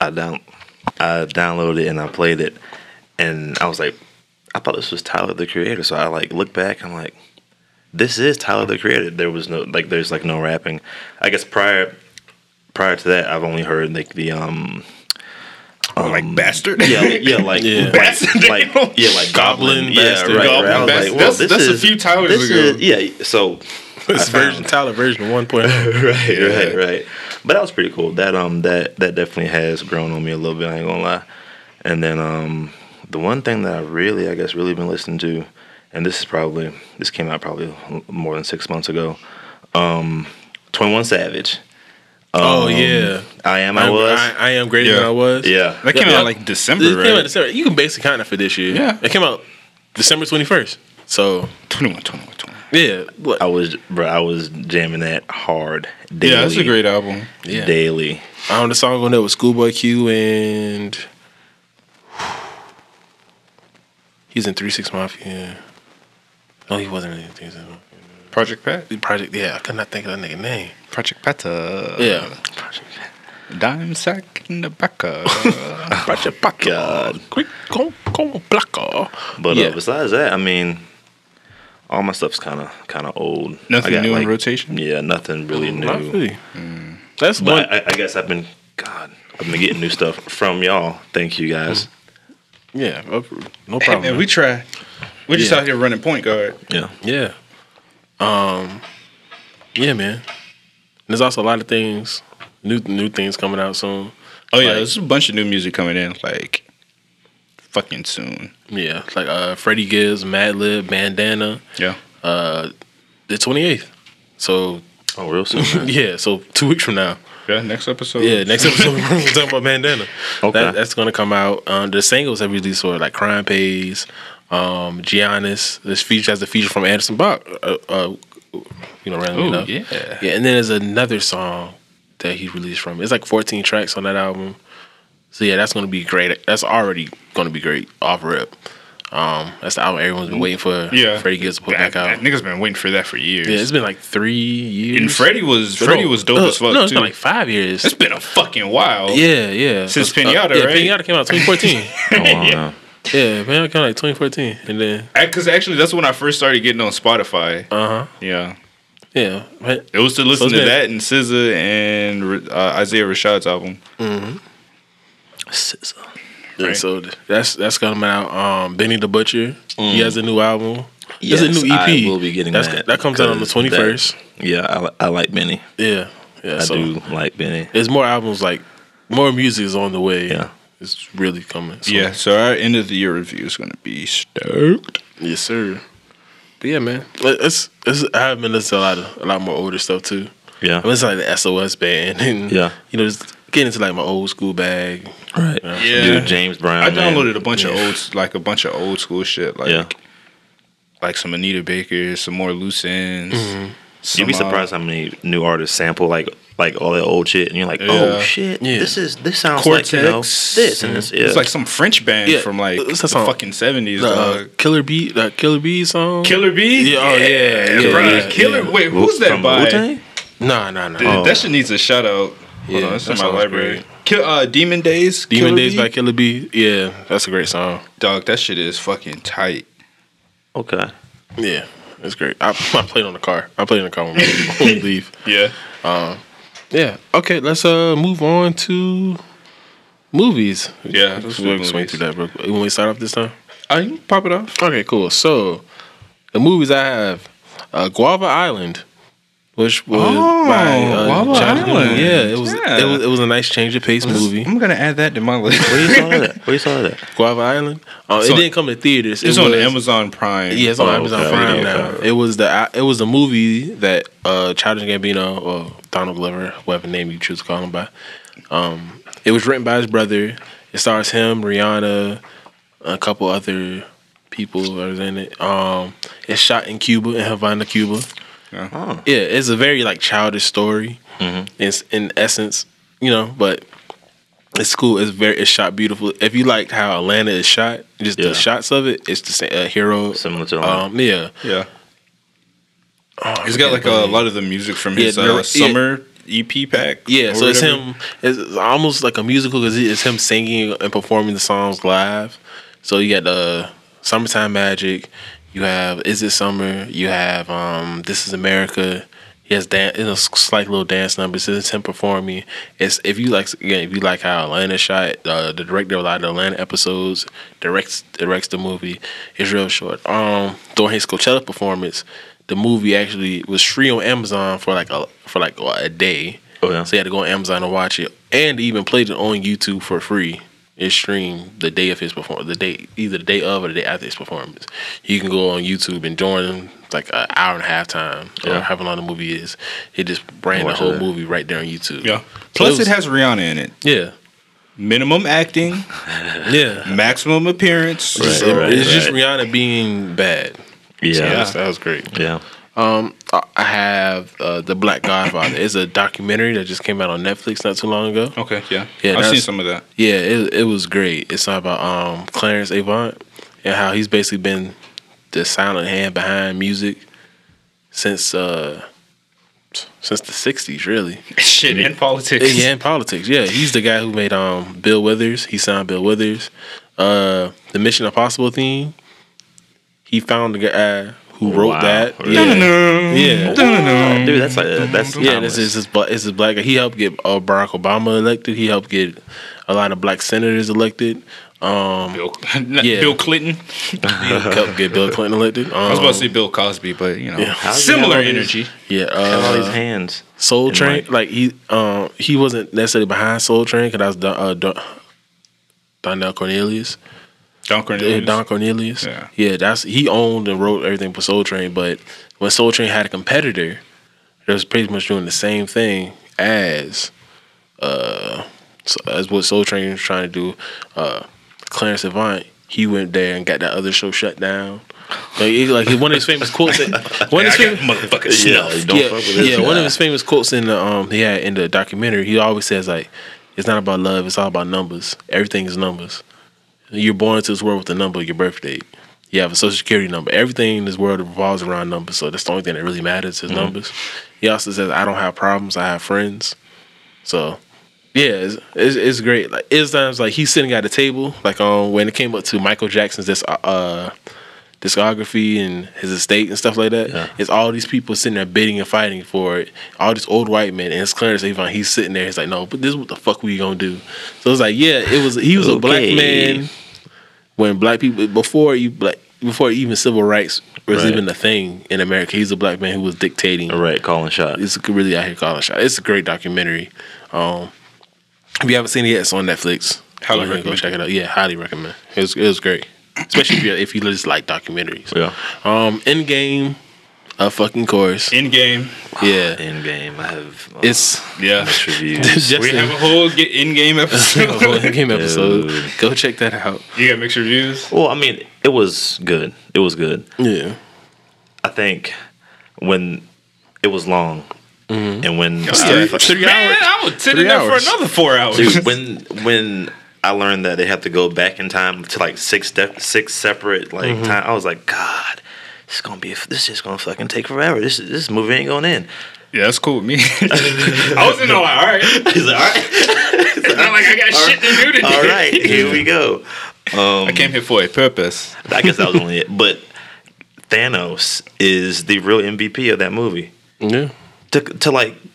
I down, I downloaded it and I played it, and I was like, I thought this was Tyler the Creator. So I like look back, I'm like, this is Tyler the Creator. There was no like, there's like no rapping. I guess prior, prior to that, I've only heard like the um. Like bastard. Yeah, yeah, like, Yeah. like, Bastard. like, yeah, like Goblin, Goblin, yeah, Bastard. right, right. Goblin, I was Bastard. like, well, That's- this that's a is- few Tylers this ago. is- yeah, so It's I version found- Tyler version oh. 1.0. right, right, right. But that was pretty cool. That um, that that definitely has grown on me a little bit. I ain't gonna lie. And then um, the one thing that I really, I guess, really been listening to, and this is probably this came out probably more than six months ago. Um, Twenty One Savage. Oh Um, yeah, I am. I, I, was. I, I am greater Yeah. than I was. yeah. That came Yeah. out like December, It came out? December. You can basically count it for this year. Yeah. it came out December 21st. So 21, 21, 21. yeah, what? I was, bro. I was jamming that hard. Daily, Yeah, that's a great album. yeah. Daily. I um, the song on there was Schoolboy Q and he's in Three Six Mafia. No, he wasn't in Three Six Mafia. Project Pat. Project. Yeah, I could not think of that nigga name. Project Pata. Yeah, Project Dime sack in the back. Project Paca. God. Quick, go, go, Placa. But Yeah. uh, besides that, I mean, all my stuff's kind of kind of old. Nothing got, new in rotation? Yeah, nothing really new. Not really. That's one. But I, I guess I've been God. I've been getting new stuff from y'all. Thank you guys. yeah, uh, no Hey, problem. man, we try. We're just Yeah. out here running point guard. Yeah. Yeah. Um. Yeah, man. There's also a lot of things, new new things coming out soon. Oh yeah, Like- there's a bunch of new music coming in like fucking soon. Yeah, like uh, Freddie Gibbs, Madlib, Bandana, Yeah. uh, the 28th. So Oh, real soon. man. yeah, so two weeks from now. Yeah, next episode. Yeah, next episode we're talking about Bandana. Okay. That, that's gonna come out. Um, the singles have released for like Crime Pays, um, Giannis. This feature has a feature from Anderson Paak. Uh, uh, you know, randomly Ooh, enough. yeah. yeah. And then there's another song that he released from. It's like 14 tracks on that album. So yeah, that's gonna be great. That's already gonna be great off rip. Um, that's the album everyone's been waiting for. Yeah. Freddie Gibbs to put That, back out. that nigga's been waiting for that for years. Yeah, it's been like three years. and Freddie was No, Freddie was dope uh, as fuck No, it's too. been like five years. it's been a fucking while. Yeah, yeah. Since Uh, Pinata, yeah, right? Pinata came out 2014. Oh, wow. Yeah. Yeah, Pinata came out like 2014, and then Because actually, that's when I first started getting on Spotify. uh huh, Yeah, yeah. But, it was to listen it's to been- that and SZA and uh, Isaiah Rashad's album. SZA. yeah, Right. so that's that's coming out. Um, Benny the Butcher, he has a new album. Yes, There's a new EP. I will be getting That's, that. That comes out on the 21st. that- yeah, I, I like Benny. yeah, yeah. I so do like Benny. there's more albums like more music is on the way. Yeah. It's really coming. So, Yeah, so our end of the year review is gonna be stoked. yes, sir. But yeah, man, it's, it's I have been listening to a lot of a lot more older stuff too. Yeah. I listen to like the SOS band and Yeah. you know just getting into like my old school bag. Right. Yeah. Dude, James Brown. I man. downloaded a bunch of old, like a bunch of old school shit, like Yeah. like some Anita Baker, some more loose ends. Mm-hmm. some, You'd be uh, surprised how many new artists sample like like all that old shit, and you're like, Yeah. oh shit, Yeah. this is this sounds like you know this and this. Yeah. It's like some French band Yeah, from like it's the song. fucking seventies. The uh, Killer Bee, the Killer Bee song. Killer Bee. Yeah, oh, yeah, yeah, bruh. yeah, Killer. yeah. Wait, who's that From by? Wu-Tang? Nah, nah, nah. Dude, Oh. That shit needs a shout out. Hold Yeah, on, it's that in my library. Kill, uh, Demon Days. Demon Killer Days Bee? by Killer B. Yeah, that's a great song. Dog, that shit is fucking tight. Okay. Yeah, it's great. I, I played on the car. I played in the car when we, when we leave. Yeah. Yeah. Okay, let's uh move on to movies. Yeah, let's let's go do ahead and swing movies. through that. Real quick. You want me to start off this time? I can pop it off. Okay, cool. So the movies I have, uh, Guava Island, which was Oh, by uh, Guava Green. Island. Yeah, it was Yeah. it was it was a nice change of pace movie. I'm gonna add that to my list. Where you saw that? Where you saw that? Guava Island. Uh, it didn't come to theaters. It It's on Amazon Prime. Yeah, it's on Oh, Amazon okay. Prime Okay. now. It was the it was the movie that uh Childish Gambino or Donald Glover, whatever name you choose to call him by. Um, it was written by his brother. It stars him, Rihanna, a couple other people are in it. Um, it's shot in Cuba, in Havana, Cuba. Oh. Yeah, it's a very like childish story. It's in essence, you know, but it's cool. It's very it's shot beautiful. If you liked how Atlanta is shot, just Yeah. the shots of it, it's the same. Uh, hero Similar to Atlanta. um, yeah. Yeah. Oh, He's got like forget a lot of the music from his the- uh, yeah. summer EP pack. Yeah, or so it's him. It's almost like a musical because it's him singing and performing the songs live. So you got the "Summertime Magic." You have "Is It Summer?" You have um, "This Is America." He has dan- you know, slight little dance numbers. It's him performing. It's if you like again if you like how Atlanta shot uh, the director of a lot of the Atlanta episodes directs directs the movie. It's real short. Um, during his Coachella performance, the movie actually was free on Amazon for like a for like a day. Oh, yeah. So you had to go on Amazon and watch it, and even played it on YouTube for free. It streamed the day of his performance, the day either the day of or the day after his performance. You can go on YouTube and join like an hour and a half time, or Yeah. however long the movie is. It just ran the whole that. movie right there on YouTube. Yeah. So Plus, was- it has Rihanna in it. yeah, Minimum acting, yeah. maximum appearance. Right, So- right. it's just Rihanna being bad. Yeah. So Yeah. that's- that was great. Yeah. Um, I I have uh, the Black Godfather. It's a documentary that just came out on Netflix not too long ago. Okay, yeah. Yeah, I've seen some of that. Yeah, it it was great. It's all about um Clarence Avant and how he's basically been the silent hand behind music since uh since the '60s, really. Shit, in politics. Yeah, in politics. Yeah, he's the guy who made um Bill Withers. He signed Bill Withers. Uh, the Mission Impossible theme. He found the guy who wrote Wow. that. Really? Yeah, yeah. Dude, that's like that's Yeah, this is his, bla- it's his black. He helped get uh, Barack Obama elected. He helped get a lot of black senators elected. Um, Bill, Yeah. Bill Clinton. helped get Bill Clinton elected. Um, I was about to say Bill Cosby, but you know, How does he similar have these- energy. yeah, Have all these uh, hands. Soul Train. Mike. Like he, um, he wasn't necessarily behind Soul Train because that was uh, Don, Donnell Cornelius. Don Yeah, Cornelius. Don Cornelius. Yeah. yeah, that's he owned and wrote everything for Soul Train. But when Soul Train had a competitor that was pretty much doing the same thing as uh, so that's what Soul Train was trying to do. Uh, Clarence Avant, he went there and got that other show shut down. Like, he- like one of his famous quotes. One of his famous, motherfucking Yeah, snuff. don't yeah, fuck with this yeah. One of his famous quotes in the um he had in the documentary. He always says like, "It's not about love. It's all about numbers. Everything is numbers. You're born into this world with a number, of your birth date. You have a social security number. Everything in this world revolves around numbers. So that's the only thing that really matters is numbers." He also says, "I don't have problems. I have friends." So. Yeah, it's, it's, it's great. Like it's times like he's sitting at the table, like um when it came up to Michael Jackson's this uh discography and his estate and stuff like that. Yeah. It's all these people sitting there bidding and fighting for it. All these old white men, and it's Clarence Avant. He's sitting there. He's like, "No, but this is what the fuck we gonna do?" So it's like, yeah, it was. He was a black man when black people before you black before even civil rights was Right. even a thing in America. He's a black man who was dictating. Right, calling shot. It's really out here calling shot. It's a great documentary. Um, if you haven't seen it yet, it's on Netflix. Highly Go go check it out. Yeah, highly recommend. It was it was great, especially if you if you just like documentaries. Yeah. Um, Endgame, a fucking course. In game. Yeah, In game, I have uh, it's Yeah. mixed reviews. We have a whole get in game a episode. whole Endgame episode. Dude. Go check that out. you got mixed reviews. well, I mean, it was good. It was good. Yeah, I think when it was long, and when three- uh, three Man, hours. I would sit in there hours. for another four hours. dude, when when I learned that they have to go back in time to like six de- six separate like Mm-hmm. time, I was like, God, this is gonna be this is gonna fucking take forever. This this movie ain't going in. yeah, that's cool with me. I was in there like, all right. He's like, all right, It's not like I got shit to do today. all right, here we go. Um, I came here for a purpose. I guess that was only it. But Thanos is the real MVP of that movie. yeah. To to like He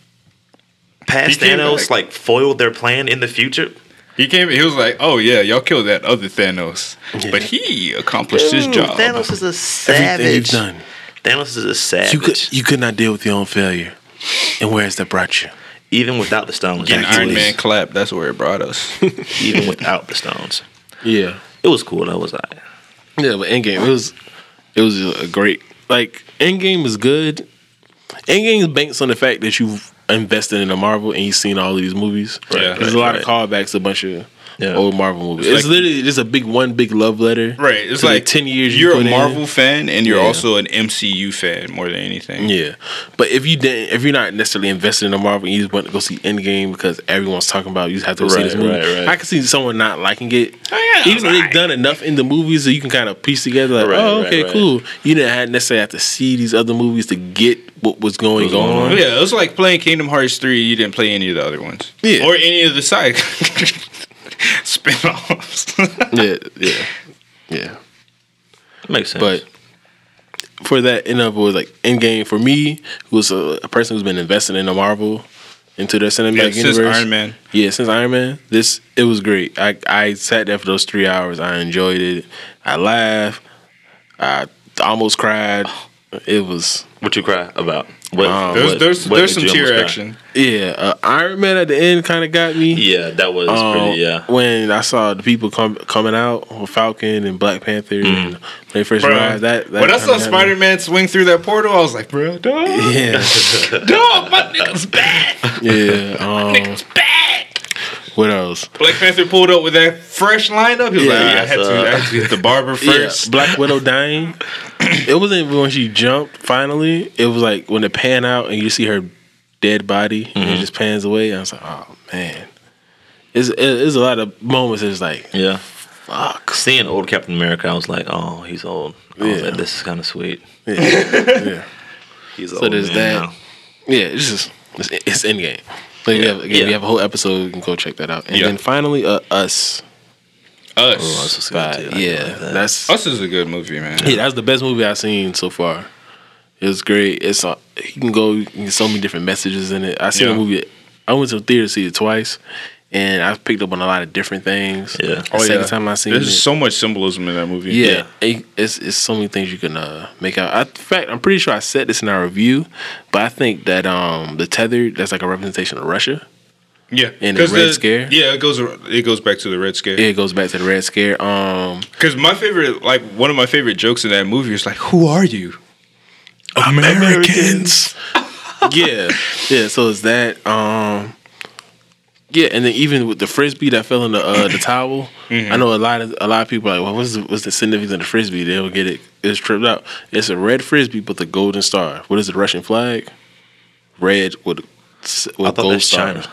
past Thanos, back. like foiled their plan in the future. He came. He was like, "Oh yeah, y'all killed that other Thanos, but he accomplished his job." Thanos is a Everything you've savage. done, Thanos is a savage. you could you could not deal with your own failure. And where has that brought you? even without the stones. Getting actually. Iron Man clap. That's where it brought us. even without the stones. Yeah. It was cool. That was I. Yeah, but Endgame it was it was a great like Endgame is good. Endgame is banks on the fact that you've invested in a Marvel and you've seen all of these movies. Yeah. There's a lot of callbacks a bunch of Yeah. old Marvel movies. It's It's, like- literally just a big one big love letter. Right. It's like 10 years you You're a put in. Marvel fan, and you're Yeah. also an MCU fan more than anything. Yeah, but if you didn't, if you're not necessarily invested in a Marvel, and you just want to go see Endgame because everyone's talking about, it, you just have to go see this movie. right, right. I can see someone not liking it, Oh, yeah, even though they've done enough in the movies that you can kind of piece together. Like, Right, oh, okay, right. cool. You didn't have necessarily have to see these other movies to get what was going What's going on. on. Yeah, it was like playing Kingdom Hearts three. You didn't play any of the other ones, Yeah. or any of the side spin-offs. yeah, yeah, yeah. Makes sense. But for that, in other words, like Endgame for me, who was a, a person who's been investing in the Marvel into their cinematic yeah, since universe. Iron Man. Yeah, since Iron Man, this it was great. I I sat there for those three hours. I enjoyed it. I laughed. I almost cried. Oh. It was what you cry about? What, Um, There's what- there's what there's some tear cry? action. yeah. Uh, Iron Man at the end kind of got me. Yeah, that was Um, pretty. Yeah, When I saw the people come coming out with Falcon and Black Panther and they first Bro, arrived, that, that when I saw kinda got me. Spider Man swing through that portal, I was like, bro, dog, Yeah, dog, my nigga's back. yeah. Um, Nigga's back. What else? Black Panther pulled up with that fresh lineup. He was Yeah, like, I had, to, I had to hit the barber first. Yeah, Black Widow dying. it wasn't even when she jumped. Finally, it was like when it pan out and you see her dead body and it mm-hmm. just pans away. I was like, oh man, it's it's a lot of moments. It's like yeah. fuck. Seeing old Captain America, I was like, oh, he's old. I was Yeah. like, this is kind of sweet. Yeah, yeah, He's old So there's that. yeah. It's just it's, it's Endgame. Like we Yeah, have again, yeah. we have a whole episode. You can go check that out. And Yeah. then finally, uh, us. Us. Oh, that's good too. Yeah, like that. that's Us is a good movie, man. Yeah, that's the best movie I've seen so far. It was great. It's uh, you can go you can get so many different messages in it. I seen Yeah. the movie. I went to the theater to see it twice, and I picked up on a lot of different things. Yeah. The second time I seen There's it, so much symbolism in that movie. yeah, it- it's it's so many things you can uh, make out. I, in fact, I'm pretty sure I said this in our review, but I think that um the tether that's like a representation of Russia. yeah. And the Red Scare? Yeah, it goes. It goes back to the Red Scare. It goes back to the Red Scare. Um, Because my favorite, like one of my favorite jokes in that movie is like, "Who are you?" Americans. yeah, yeah. So it's that. Um, Yeah, and then even with the frisbee that fell in the uh, the towel, I know a lot of a lot of people are like, well, what's the, what's the significance of the frisbee? They'll get it. It's tripped out. It's a red frisbee with a golden star. What is the Russian flag? Red with with I thought gold that's star. China.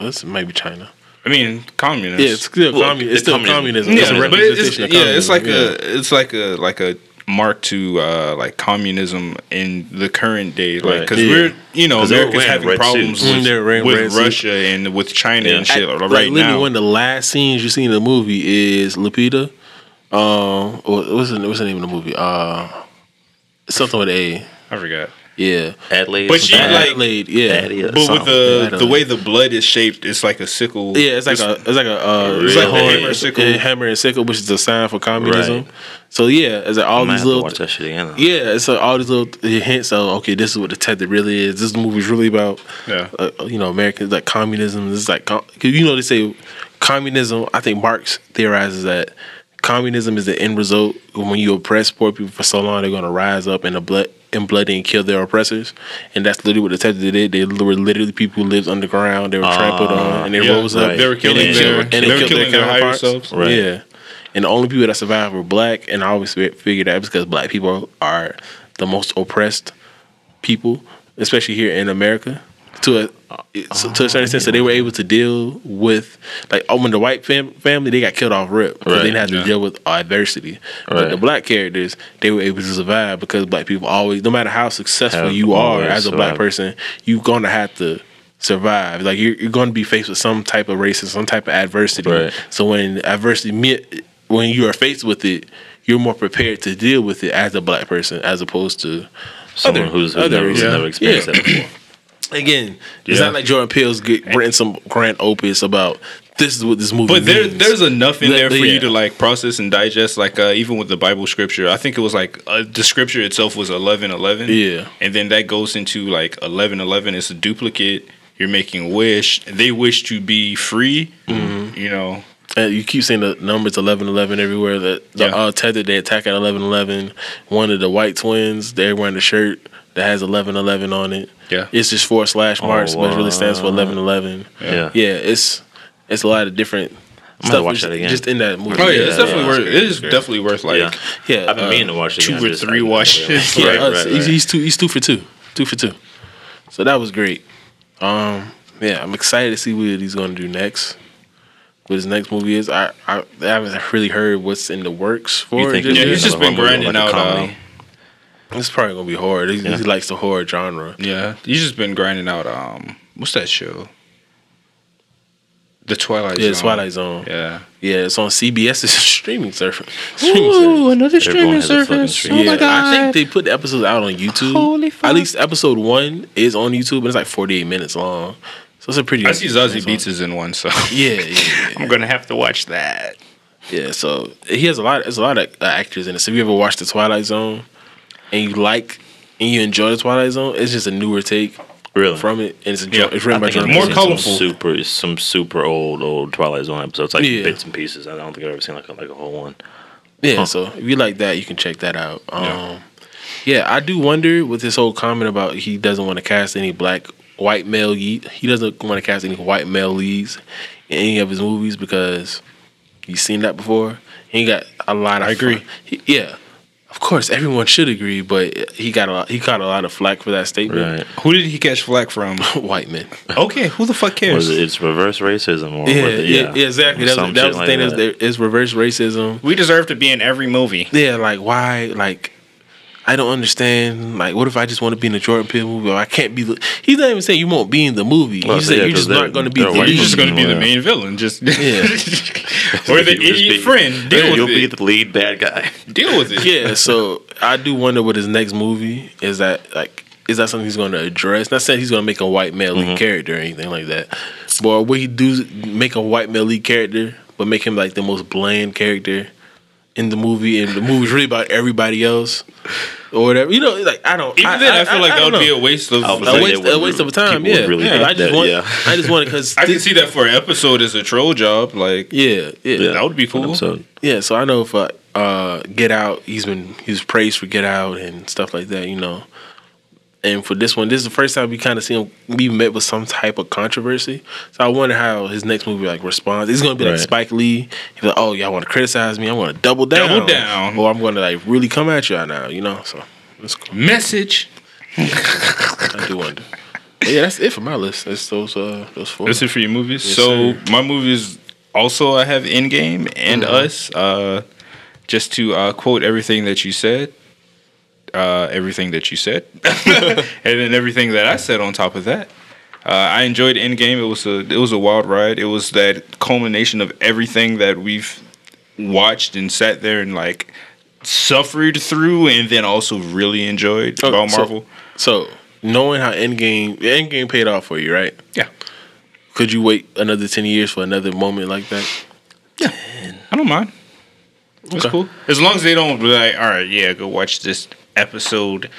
This might be China. I mean, communist. Yeah, it's still, Well, commun- it's it's still communism. communism. yeah, It's a but it's, yeah, it's like communism. a it's like a like a mark to uh like communism in the current day, like Right. because Yeah. we're you know America's having problems suits. Mm, with, were wearing with red suits. Russia and with China Yeah. and shit At- right like now. one of the last scenes you see in the movie is Lupita. Um, what- what's the, what's the name of the movie? Uh, something with A. I forgot. Yeah, Adelaide. But she, something like- Adelaide. Yeah, Adelaide. But with the Yeah, I the way the blood is shaped, it's like a sickle. Yeah, it's like a it's like a uh, It's like a hammer and sickle. yeah, hammer and sickle, which is a sign for communism. Right. So yeah, it's like all I these little watch that shit again. yeah, it's like all these little hints of okay, this is what the detective really is. This movie's really about Yeah. uh, you know Americans like communism. This is like com- 'cause you know they say communism. I think Marx theorizes that communism is the end result. When you oppress poor people for so long, they're going to rise up and the blood and bloody and kill their oppressors. And that's literally what the detectives did. They were literally people who lived underground. They were trampled ah, on, and they Yeah, rose up. They were and killing they their, killed- and they they were killed killing their their higher counterparts. selves. Right. Yeah. And the only people that survived were black, and I always fi- figured that because black people are the most oppressed people, especially here in America. To a so to a certain extent, so they were able to deal with like oh, when the white fam- family they got killed off rip because they Right, didn't have to yeah. deal with adversity. But the black characters they were able to survive because black people always, no matter how successful Have you are as a black person, you're gonna have to survive. Like you're, you're going to be faced with some type of racism, some type of adversity. Right. So when adversity, when you are faced with it, you're more prepared to deal with it as a black person, as opposed to Someone other- who's, who's other- never, who's yeah. never experienced Yeah. that before. Again. It's Yeah. not like Jordan Peele's get, written some grand opus about this is what this movie. But there, means. there's enough in there for yeah. you to like process and digest. Like uh, even with the Bible scripture, I think it was like uh, the scripture itself was eleven eleven. Yeah. and then that goes into like eleven eleven. It's a duplicate. You're making wish. They wish to be free. Mm-hmm. You know. Uh, you keep saying the numbers eleven eleven everywhere. That the Yeah. uh, tethered they attack at eleven eleven. One of the white twins they're wearing a shirt that has eleven eleven on it. Yeah. it's just four slash marks, but it really stands for eleven eleven. Yeah. Yeah, it's it's a lot of different gonna stuff watch just, that again. just in that movie. Oh yeah, it's definitely yeah. worth. It is definitely worth like Yeah. Yeah, I've been uh, meaning to watch it. two or three I- watches. Yeah, Right, us- right, He's, he's two. He's two for two. Two for two. So that was great. Um, yeah, I'm excited to see what he's going to do next. What his next movie is. I, I I haven't really heard what's in the works for You it. think just Yeah, he's just been grinding like out. comedy? Uh, It's probably gonna be horror. He, Yeah. he likes the horror genre. yeah, he's just been grinding out. Um, what's that show? The Twilight Yeah, Zone. Twilight Zone. Yeah. Yeah, it's on CBS's streaming service. Streaming service. another Everyone has Oh fucking stream. yeah, I think they put the episodes out on YouTube. Holy fuck. At least episode one is on YouTube, and it's like 48 minutes long. So it's a pretty. I see Zazie it's Beetz is in one, so Yeah, yeah, yeah. I'm gonna have to watch that. Yeah, so he has a lot. There's a lot of uh, actors in it. So if you ever watched the Twilight Zone and you like and you enjoy the Twilight Zone, it's just a newer take Really? from it, and it's a, Yeah. it's written by I think Jordan more seen Peele. some colorful. Super, some super old, old Twilight Zone episodes, like Yeah. bits and pieces. I don't think I've ever seen like a, like a whole one. Yeah, Huh. so if you like that, you can check that out. Um, Yeah. yeah. I do wonder with this whole comment about he doesn't want to cast any black white male lead. He doesn't want to cast any white male leads in any of his movies because he's seen that before. He got a lot of. I agree. He, yeah, of course, everyone should agree, but he got a lot, he caught a lot of flack for that statement. Right? Who did he catch flack from? white men. okay, who the fuck cares? it, it's reverse racism or Yeah, what the- yeah, yeah, exactly. That Some was, that was the like thing. that. That. It's reverse racism. We deserve to be in every movie. Yeah, like why? Like I don't understand. Like, what if I just want to be in a Jordan Peele movie? Or I can't be. The, he's not even saying you won't be in the movie. Well, He's yeah, you're 'cause just not going to be they're the white You're just gonna be the main villain. Just Yeah. or the idiot be- friend. Deal You'll with be it. the lead bad guy. Deal with it. yeah. So I do wonder what his next movie is. That like is that something he's going to address? Not saying he's going to make a white male lead mm-hmm. character or anything like that, but will he do make a white male lead character, but make him like the most bland character in the movie, and the movie's really about everybody else or whatever? You know, like I don't. Even then, I, feel like that don't would be a waste of. A waste, a waste of time. Yeah, really yeah. I just that, want, yeah. I just want because I can see that for an episode as a troll job. Like, Yeah, yeah, that would be cool. So yeah. So I know for uh, Get Out, he's been he's praised for Get Out and stuff like that. You know, and for this one, this is the first time we kind of see him be met with some type of controversy. So I wonder how his next movie like responds. It's gonna be like Right. Spike Lee. He's like, "Oh, y'all want to criticize me? I'm gonna double down, Double down. or I'm gonna like really come at y'all now." You know, so that's cool. Message. I do wonder. But yeah, that's it for my list. That's those uh those four. That's it for your movies. Yes, so sir. my movies also I have Endgame and Mm-hmm. Us. Uh, just to uh, quote everything that you said, uh, everything that you said, and then everything that I said on top of that. Uh, I enjoyed Endgame. It was a it was a wild ride. It was that culmination of everything that we've watched and sat there and like suffered through, and then also really enjoyed Oh, about so- Marvel. So knowing how Endgame Endgame paid off for you, right? yeah, Could you wait another ten years for another moment like that? Yeah, I don't mind. It's Okay. cool. As long as they don't be like, all right, yeah, go watch this episode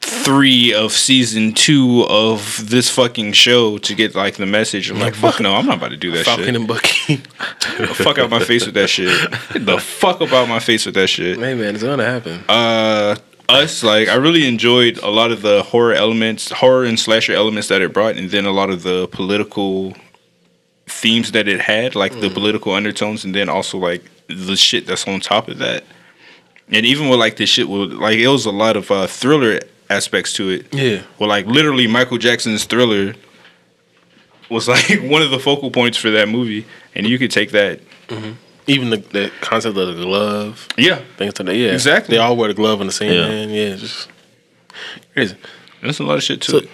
three of season two of this fucking show to get like the message. I'm like, fuck no, I'm not about to do that Falcon shit. and Bucky. Fuck out my face with that shit. Get the fuck about my face with that shit. hey man, it's gonna happen. Uh, us like I really enjoyed a lot of the horror elements, horror and slasher elements that it brought, and then a lot of the political themes that it had, like the political undertones, and then also like the shit that's on top of that. And even with like this shit, with like it was a lot of uh, thriller aspects to it. Yeah. Well, like literally, Michael Jackson's Thriller was like one of the focal points for that movie, and you could take that. Even the, the concept of the glove, Yeah, things like that. Yeah, Exactly. They all wear the glove on the same Yeah. hand. Yeah, just crazy. there's a lot of shit to So it.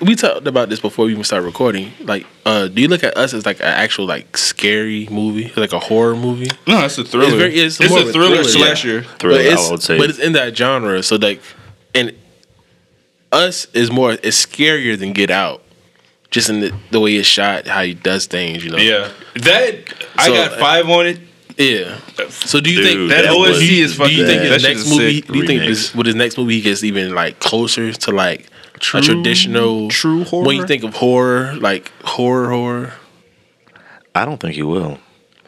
We talked about this before we even started recording. Like, uh, do you look at us as like an actual like scary movie, like a horror movie? No, it's a thriller. It's very- it's it's, more a of a thriller, thriller, yeah. slasher. Thriller, but it's, I would say. but it's in that genre. So like, and us is more is scarier than Get Out, just in the, the way it's shot, how he does things. You know. Yeah, that I So, got five on it. Yeah. So do you Dude, think That That OSC was- is Do fucking. you think that his shit next movie? Do you think remix. this, with his next movie he gets even like closer to like a traditional true horror? When you think of horror, like horror, horror. I don't think he will.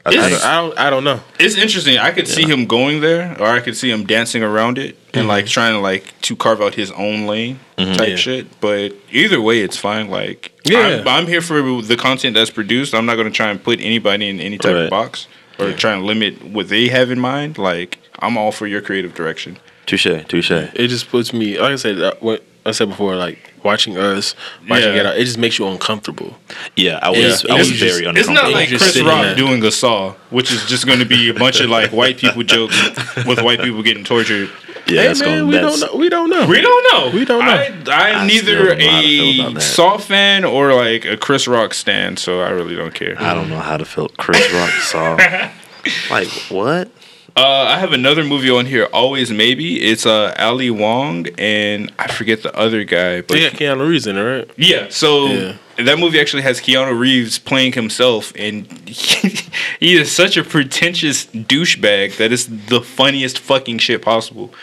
I I don't, I don't, I don't know. It's interesting. I could see him going there, or I could see him dancing around it and like trying to like to carve out his own lane type Yeah. shit. But either way, it's fine. Like, Yeah. I'm, I'm here for the content that's produced. I'm not going to try and put anybody in any type Right. of box or try and limit what they have in mind. Like, I'm all for your creative direction. touche, touche. It just puts me, like I said, uh, what I said before, like watching us, watching Yeah. Get Out, it just makes you uncomfortable. Yeah, I was. Yeah. I was It's very just- uncomfortable. It's not like Chris Rock there. doing a Saw, which is just going to be a bunch of like white people jokes with white people getting tortured. yeah, hey that's man, going. we That's, don't know. We don't know. We don't know. We don't know. I, I'm I neither don't know how to feel about a. Saw fan or like a Chris Rock stan, so I really don't care. I don't know how to feel. Chris Rock saw. like what? Uh, I have another movie on here, Always Maybe. It's uh, Ali Wong and I forget the other guy, but got Keanu Reeves in it, right? yeah. So Yeah. that movie actually has Keanu Reeves playing himself, and he is such a pretentious douchebag that it's the funniest fucking shit possible.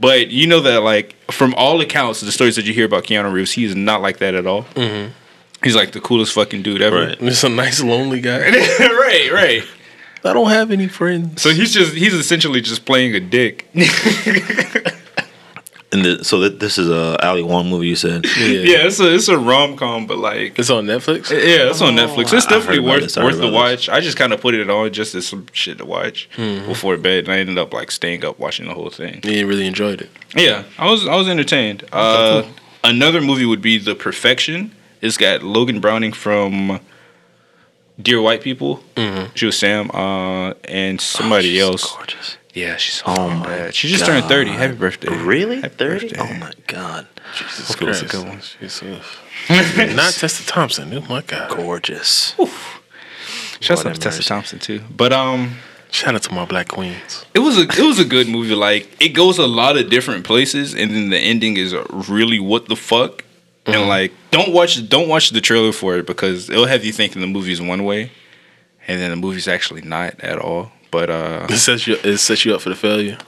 But you know that, like, from all accounts, the stories that you hear about Keanu Reeves, he is not like that at all. Mm-hmm. He's like the coolest fucking dude ever. Right. Just a nice lonely guy. right, right. I don't have any friends. So he's just he's essentially just playing a dick. And the, so that this is a Ali Wong movie. You said. yeah. yeah, it's a it's a rom com, but like It's on Netflix. yeah, it's on Netflix. It's I- I definitely worth this, worth the about watch. I just kind of put it on just as some shit to watch before bed, and I ended up like staying up watching the whole thing. You really enjoyed it. Yeah, I was I was entertained. Uh, Another movie would be The Perfection. It's got Logan Browning from Dear White People. She was Sam, uh, and somebody Oh, else. Gorgeous. Yeah, she's so Oh my bad. She just turned thirty. Happy birthday! Really? Happy Thirty? birthday. Oh my god. Jesus Hopefully it's a good one. Jesus. Not Tessa Thompson. Oh my god. Gorgeous. Shouts Lord out have to Tessa mercy. Thompson too. But um, Shout out to my black queens. it was a it was a good movie. Like it goes a lot of different places, and then the ending is really what the fuck. And like, don't watch don't watch the trailer for it because it'll have you thinking the movie's one way, and then the movie's actually not at all. But uh, It sets you it sets you up for the failure.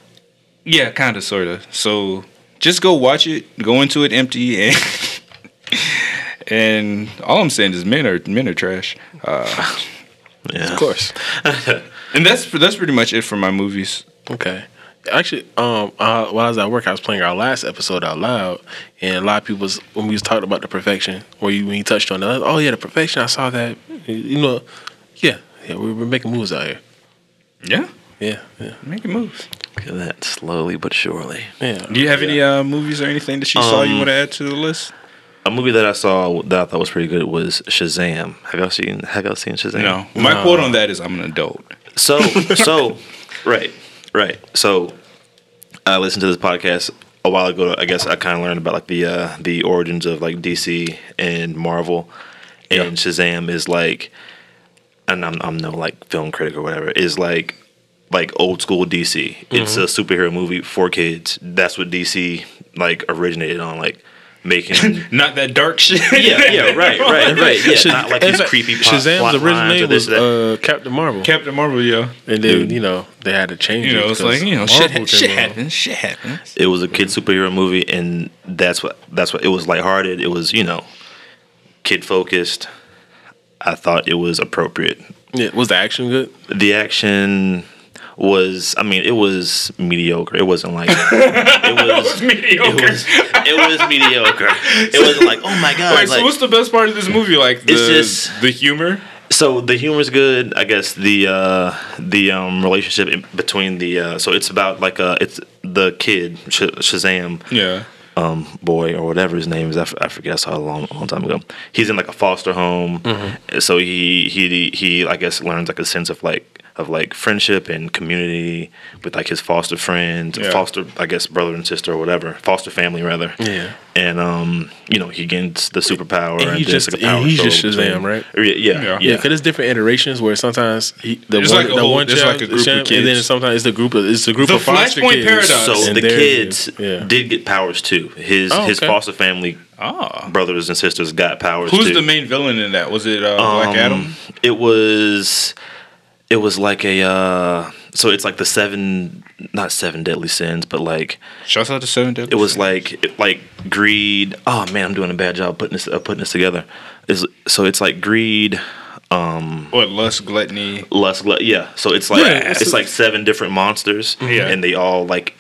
yeah, kind of, sort of. So just go watch it. Go into it empty, and and all I'm saying is men are men are trash. Uh, Yeah. Of course. and that's that's pretty much it for my movies. Okay. Actually, um, uh, while I was at work, I was playing our last episode out loud, and a lot of people was when we was talking about the perfection, where you when you touched on it, oh yeah, the perfection. I saw that. You know, yeah, yeah, we we're making moves out here. Yeah, Yeah, yeah, making moves. Look at that, slowly but surely. yeah. Do you have any uh, movies or anything that you saw you Um, want to add to the list? A movie that I saw that I thought was pretty good was Shazam. Have y'all seen? Have y'all seen Shazam? No. My No. quote on that is I'm an adult. So, so, right, right. So, I listened to this podcast a while ago. I guess I kind of learned about like the uh, the origins of like DC and Marvel, and Shazam is like, and I'm I'm no like film critic or whatever. Is like like old school DC. It's a superhero movie for kids. That's what DC like originated on, like making. Not that dark shit. yeah, yeah, right, right, right. Yeah, Shaz- not like in these fact, creepy plot, Shazam's lines original or this, was that. uh, Captain Marvel, Captain Marvel, yeah. and then you know they had to change. You know, it it's like because you know, Marvel shit, came shit happens. Shit happens. it was a kid superhero movie and that's what that's what it was lighthearted it was you know kid focused i thought it was appropriate Yeah, was the action good? the action was i mean it was mediocre it wasn't like it was mediocre. it was, it was mediocre it wasn't like oh my god Like, like, so what's the best part of this movie? Like, the, It's just- the humor. so the humor's good i guess the uh the um relationship between the uh so it's about like uh it's the kid Sh- shazam Yeah. um, boy or whatever his name is. I, f- I forget. I saw it a long, long time ago. He's in like a foster home, so he he he I guess learns like a sense of like of like friendship and community with like his foster friends, Yeah. foster I guess brother and sister or whatever, foster family rather. Yeah. And um, you know, he gains the superpower, And and, he's there's just- like a power and he's just struggle Shazam, between- right? Yeah, yeah, Yeah. yeah. Yeah, because there's different iterations where sometimes he, the It's one, like the whole- one it's child, like a group of champ, and then sometimes it's the group of it's the group The of foster Flashpoint kids. paradox. So and the kids yeah. did get powers too. His Oh, his foster family Ah. brothers and sisters got powers Who's too. the main villain in that? Was it uh, Black Um, Adam? It was it was like a uh so it's like the seven not seven deadly sins, but like Shouts out to Seven Deadly it was Sins. like it, like greed. Oh man, I'm doing a bad job putting this uh, putting this together. Is so it's like greed, um what lust, gluttony. lust, glut. Yeah, so it's like Yeah, it's, it's- like seven different monsters, Yeah. and they all like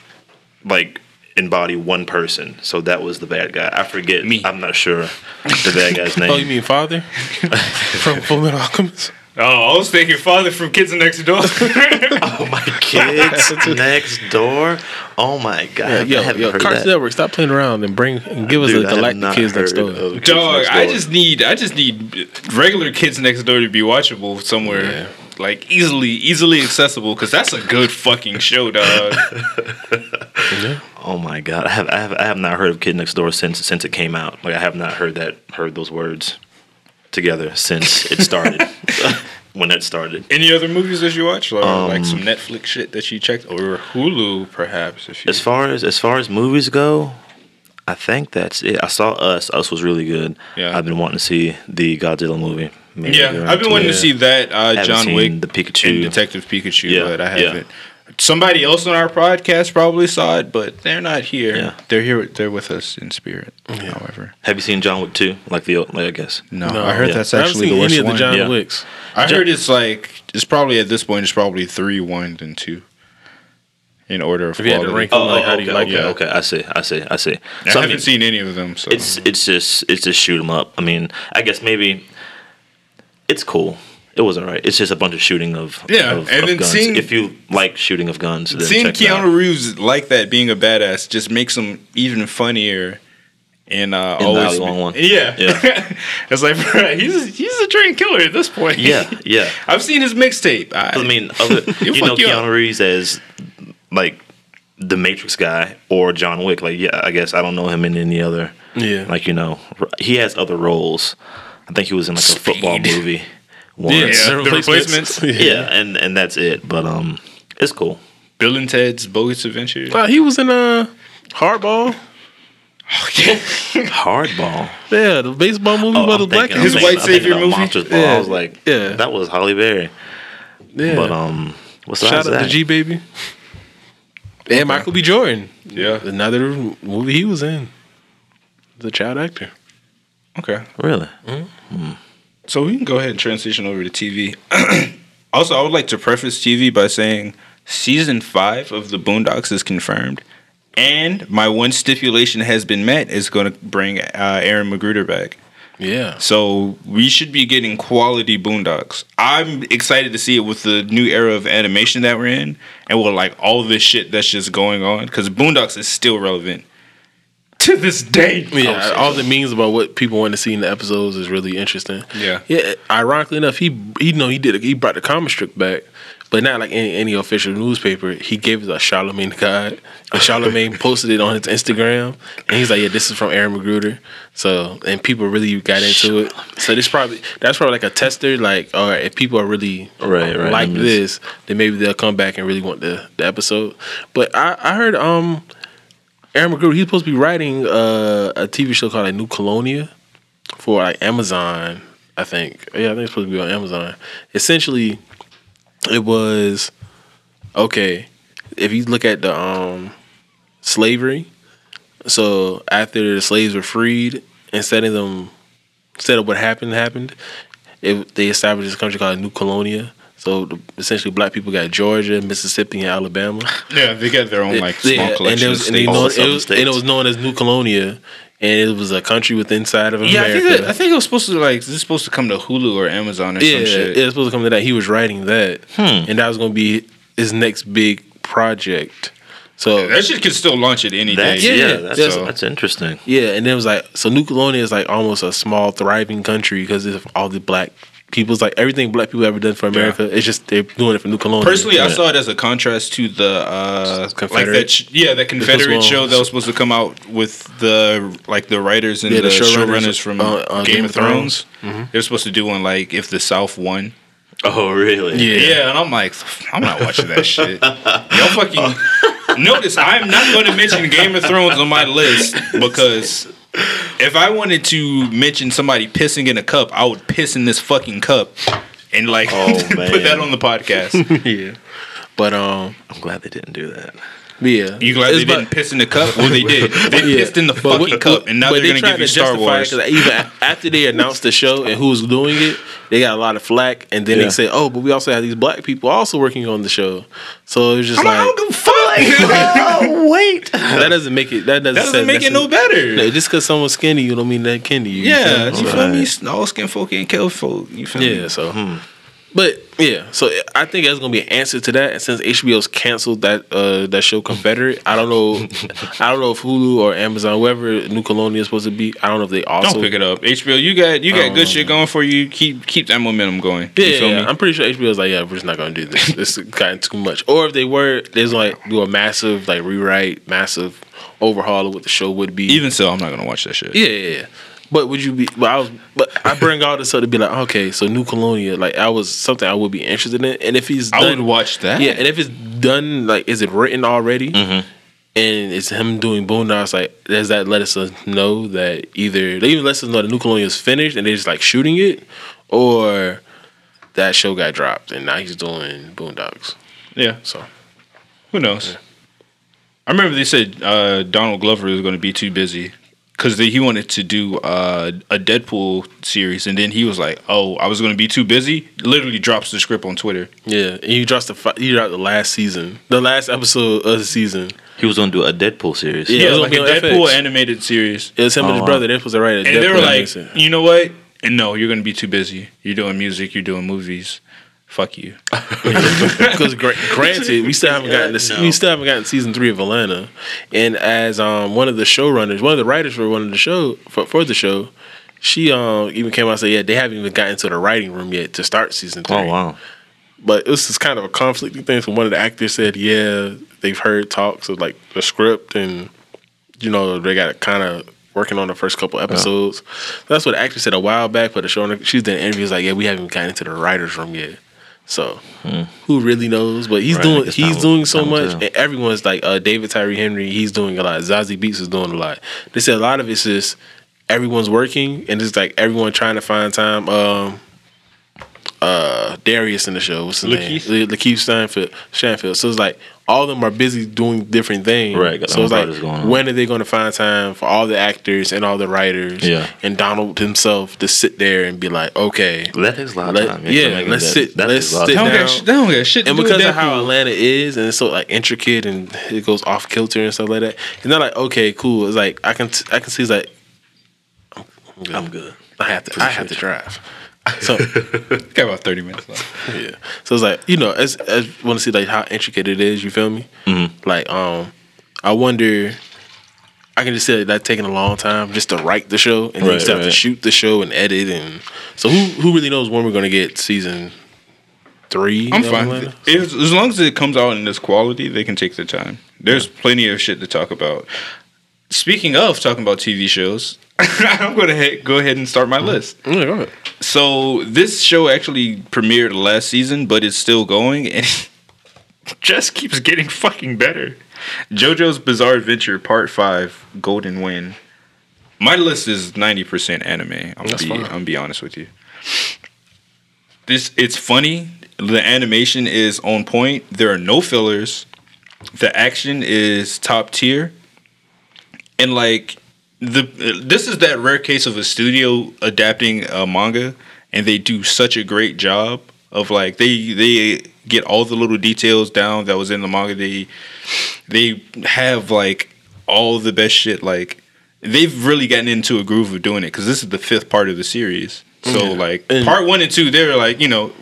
like embody one person. So that was the bad guy. I forget. Me. I'm not sure the bad guy's name. Oh, you mean father from Full Metal Alchemist? Oh, I was thinking Father from Kids Next Door. Oh my kids next door. Oh my god. I yo, haven't yo, heard Cartoon that. Network, stop playing around and bring and give us Dude, a I have Galactic not Kids next door. Kids Dog, Next I just need I just need regular Kids Next Door to be watchable somewhere. Yeah. Like easily, easily accessible, because that's a good fucking show, dog. Oh my god. I have I have I have not heard of Kid Next Door since since it came out. Like I have not heard that heard those words together since it started. when that started. Any other movies that you watch, or Um, like some Netflix shit that you checked, or Hulu, perhaps? If you As far as as far as movies go, I think that's it. I saw Us. Us was really good. Yeah. I've been wanting to see the Godzilla movie. Maybe yeah, I've been wanting to see that uh, John Wick, the Pikachu. and Detective Pikachu, Yeah, but I haven't. yeah. Haven't. Somebody else on our podcast probably saw it, but they're not here. Yeah. They're here. They're with us in spirit. However, Have you seen John Wick 2? Like the like I guess. no, No, I heard yeah. that's I haven't actually seen the worst any of the. John Yeah. Wicks. I Jo- heard it's like it's probably at this point it's probably three, one, and two, in order of If you had to quality. rank Oh, Like, oh, how do you okay, like okay, that? okay. I see, I see, I see. I So, I haven't mean, seen any of them, so it's it's just it's just shoot 'em up. I mean, I guess maybe it's cool. It wasn't right. It's just a bunch of shooting of Yeah, of, and of then guns. seeing- if you like shooting of guns, then seeing check it out. Keanu Reeves like that, being a badass, just makes him even funnier. And uh, In the always, Ali Wong one. yeah, Yeah. it's like bro, he's he's a trained killer at this point. Yeah, yeah. I've seen his mixtape. I, I mean, other, you know fuck you up. Keanu Reeves as like the Matrix guy or John Wick. Like, yeah, I guess I don't know him in any other. Yeah. Like, you know, he has other roles. I think he was in like a football movie. Once. Yeah, Yeah, the the replacements. replacements. yeah, and and that's it. But um, it's cool. Bill and Ted's Bogus Adventure. Uh, he was in uh, Hardball. Hardball. Yeah, the baseball movie Oh, about the I'm black His white thinking- I'm thinking savior movie? Monsters Ball. Yeah. I was like, Yeah. that was Halle Berry. Yeah. But um, what's Shout that? out to G Baby. And Michael B. Jordan. Yeah. Another movie he was in. The child actor. Okay, Really? So we can go ahead and transition over to TV. also, I would like to preface TV by saying season five of the Boondocks is confirmed, and my one stipulation has been met is going to bring uh, Aaron McGruder back. Yeah. So we should be getting quality Boondocks. I'm excited to see it with the new era of animation that we're in, and with like all this shit that's just going on because Boondocks is still relevant to this day. Yeah, all the memes about what people want to see in the episodes is really interesting. Yeah. yeah. Ironically enough, he he you know he did he brought the comic strip back, but not like any, any official newspaper. He gave us a Charlamagne guide, and Charlamagne posted it on his Instagram, and he's like, "Yeah, this is from Aaron McGruder." So and people really got into it. So this probably that's probably like a tester. Like, all right, if people are really Right, right. like this, then maybe they'll come back and really want the, the episode. But I, I heard um Aaron McGruder, he's supposed to be writing uh, a TV show called like New Colonia for like Amazon, I think. Yeah, I think it's supposed to be on Amazon. Essentially, it was okay. If you look at the um slavery, so after the slaves were freed, instead of them, instead of what happened happened, it, they established this country called New Colonia. So the, essentially, black people got Georgia, Mississippi, and Alabama. Yeah, they got their own like small Yeah, collection and, of it was, and, they know, it, was, and it was known as New Colonia, and it was a country within inside of Yeah, I America. think, that, I think it was supposed to like this is supposed to come to Hulu or Amazon or yeah, some shit. yeah, it's supposed to come to that. He was writing that, hmm. and that was going to be his next big project. So That shit could still launch it any That's, day. yeah, Yeah, that's, that's- that's interesting. yeah, and then it was like so New Colonia is like almost a small thriving country because of all the black people's like everything black people ever done for America. It's just they're doing it for New Colonia. Personally, I saw it as a contrast to the uh, like Confederate? that. Sh- yeah, that Confederate show that was supposed to come out with the like the writers and Yeah, the, the showrunners, showrunners from uh, uh, Game, of Thrones. They're supposed to do one like if the South won. Oh, really? Yeah. Yeah, and I'm like, I'm not watching that shit. Y'all fucking notice I'm not going to mention Game of Thrones on my list because if I wanted to mention somebody pissing in a cup, I would piss in this fucking cup and like Oh, put that on the podcast. yeah, but um, I'm glad they didn't do that. Yeah, You glad It's they about- didn't piss in the cup? Well, they did. They Yeah. pissed in the But fucking what- cup, and now they're they gonna tried give you Star justify Wars. it 'cause even after they announced the show and who's doing it, they got a lot of flack, and then Yeah. they said, "Oh, but we also have these black people also working on the show." So it was just I'm like, I like don't give fuck. oh, wait. that doesn't make it. That doesn't, that doesn't make it no better. No, just because someone's skinny, you don't mean that skinny. You yeah, feel you me? feel me? All skin folk ain't kill folk. You feel me? Yeah, so. Hmm. But yeah, so I think there's gonna be an answer to that. And since HBO's canceled that uh, that show Confederate, I don't know, I don't know if Hulu or Amazon, whoever New Colonia is supposed to be, I don't know if they also Don't pick it up. HBO, you got you got good shit going for you. Keep keep that momentum going. Yeah, you feel yeah, me? I'm pretty sure HBO is like, yeah, we're just not gonna do this. This has gotten too much. Or if they were, there's like do a massive like rewrite, massive overhaul of what the show would be. Even so, I'm not gonna watch that shit. yeah, yeah, yeah. But would you be? But I was. But I bring all this up to be like, okay, so New Colonia, like, I was something I would be interested in. And if he's I done, would watch that. yeah, and if it's done, like, is it written already? Mm-hmm. And it's him doing Boondocks. Like, does that let us know that either they even let us know the New Colonia is finished and they're just like shooting it, or that show got dropped and now he's doing Boondocks. yeah. So Who knows? I remember they said uh, Donald Glover was going to be too busy because he wanted to do uh, a Deadpool series, and then he was like, "Oh, I was going to be too busy." Literally drops the script on Twitter. yeah, and he dropped the fi- he dropped the last season, the last episode of the season. He was going to do a Deadpool series. Yeah. Yeah, it was like a gonna be on Deadpool FX. animated series. It was him and Oh, his wow. brother. They're supposed to write it. And they were like, "You know what? And no, you're going to be too busy. You're doing music. You're doing movies. Fuck you." because granted, we still haven't gotten this. We still haven't gotten season three of Atlanta, and as um one of the showrunners, one of the writers for one of the show for, for the show, she um even came out and said, yeah, they haven't even gotten to the writing room yet to start season three. Oh, wow. But it was just kind of a conflicting thing. So one of the actors said, yeah, they've heard talks of like the script, and you know they got kind of working on the first couple episodes. That's what the actor said a while back. But the show, she's done interviews like, yeah, we haven't gotten into the writers room yet. So who really knows? But he's Right, doing he's doing so much. And everyone's like uh, David Tyree Henry. He's doing a lot. Zazie Beetz is doing a lot. They said a lot of it's just everyone's working and it's like everyone trying to find time. Um, uh Darius in the show. What's his Lakeith? name? Lakeith Stanfield, Shanfield. So it's like all of them are busy doing different things. Right, So it's like going when are they going to find time for all the actors and all the writers? Yeah. And Donald himself to sit there and be like, okay, That takes a lot of Let- time. yeah, Making let's that- sit- that let's takes a lot of sit They don't, down. get, they don't get shit and because of how Deadpool. Atlanta is, and it's so like intricate and it goes off kilter and stuff like that, it's not like okay, cool. It's like I can t- I can see it's like I'm good. I'm good. I have to I have to drive. So Got about thirty minutes left. yeah, so it's like you know, as I want to see like how intricate it is. You feel me? Mm-hmm. Like um, I wonder. I can just see that that taking a long time just to write the show, and then you Right, have to shoot the show and edit, and so who who really knows when we're gonna get season three? I'm fine. Atlanta? As, as long as it comes out in this quality, they can take their time. There's plenty of shit to talk about. Speaking of talking about TV shows, I'm going to go ahead and start my mm-hmm. list. Yeah, go ahead. So this show actually premiered last season, but it's still going, and just keeps getting fucking better. JoJo's Bizarre Adventure Part Five: Golden Wind. My list is 90% anime. I'm That's be, fine. I'm gonna be honest with you. This it's funny. The animation is on point. There are no fillers. The action is top tier. And like the this is that rare case of a studio adapting a manga and they do such a great job of like they they get all the little details down that was in the manga. They they have like all the best shit like they've really gotten into a groove of doing it because this is the fifth part of the series. So Yeah. like And- part one and two, they're like you know,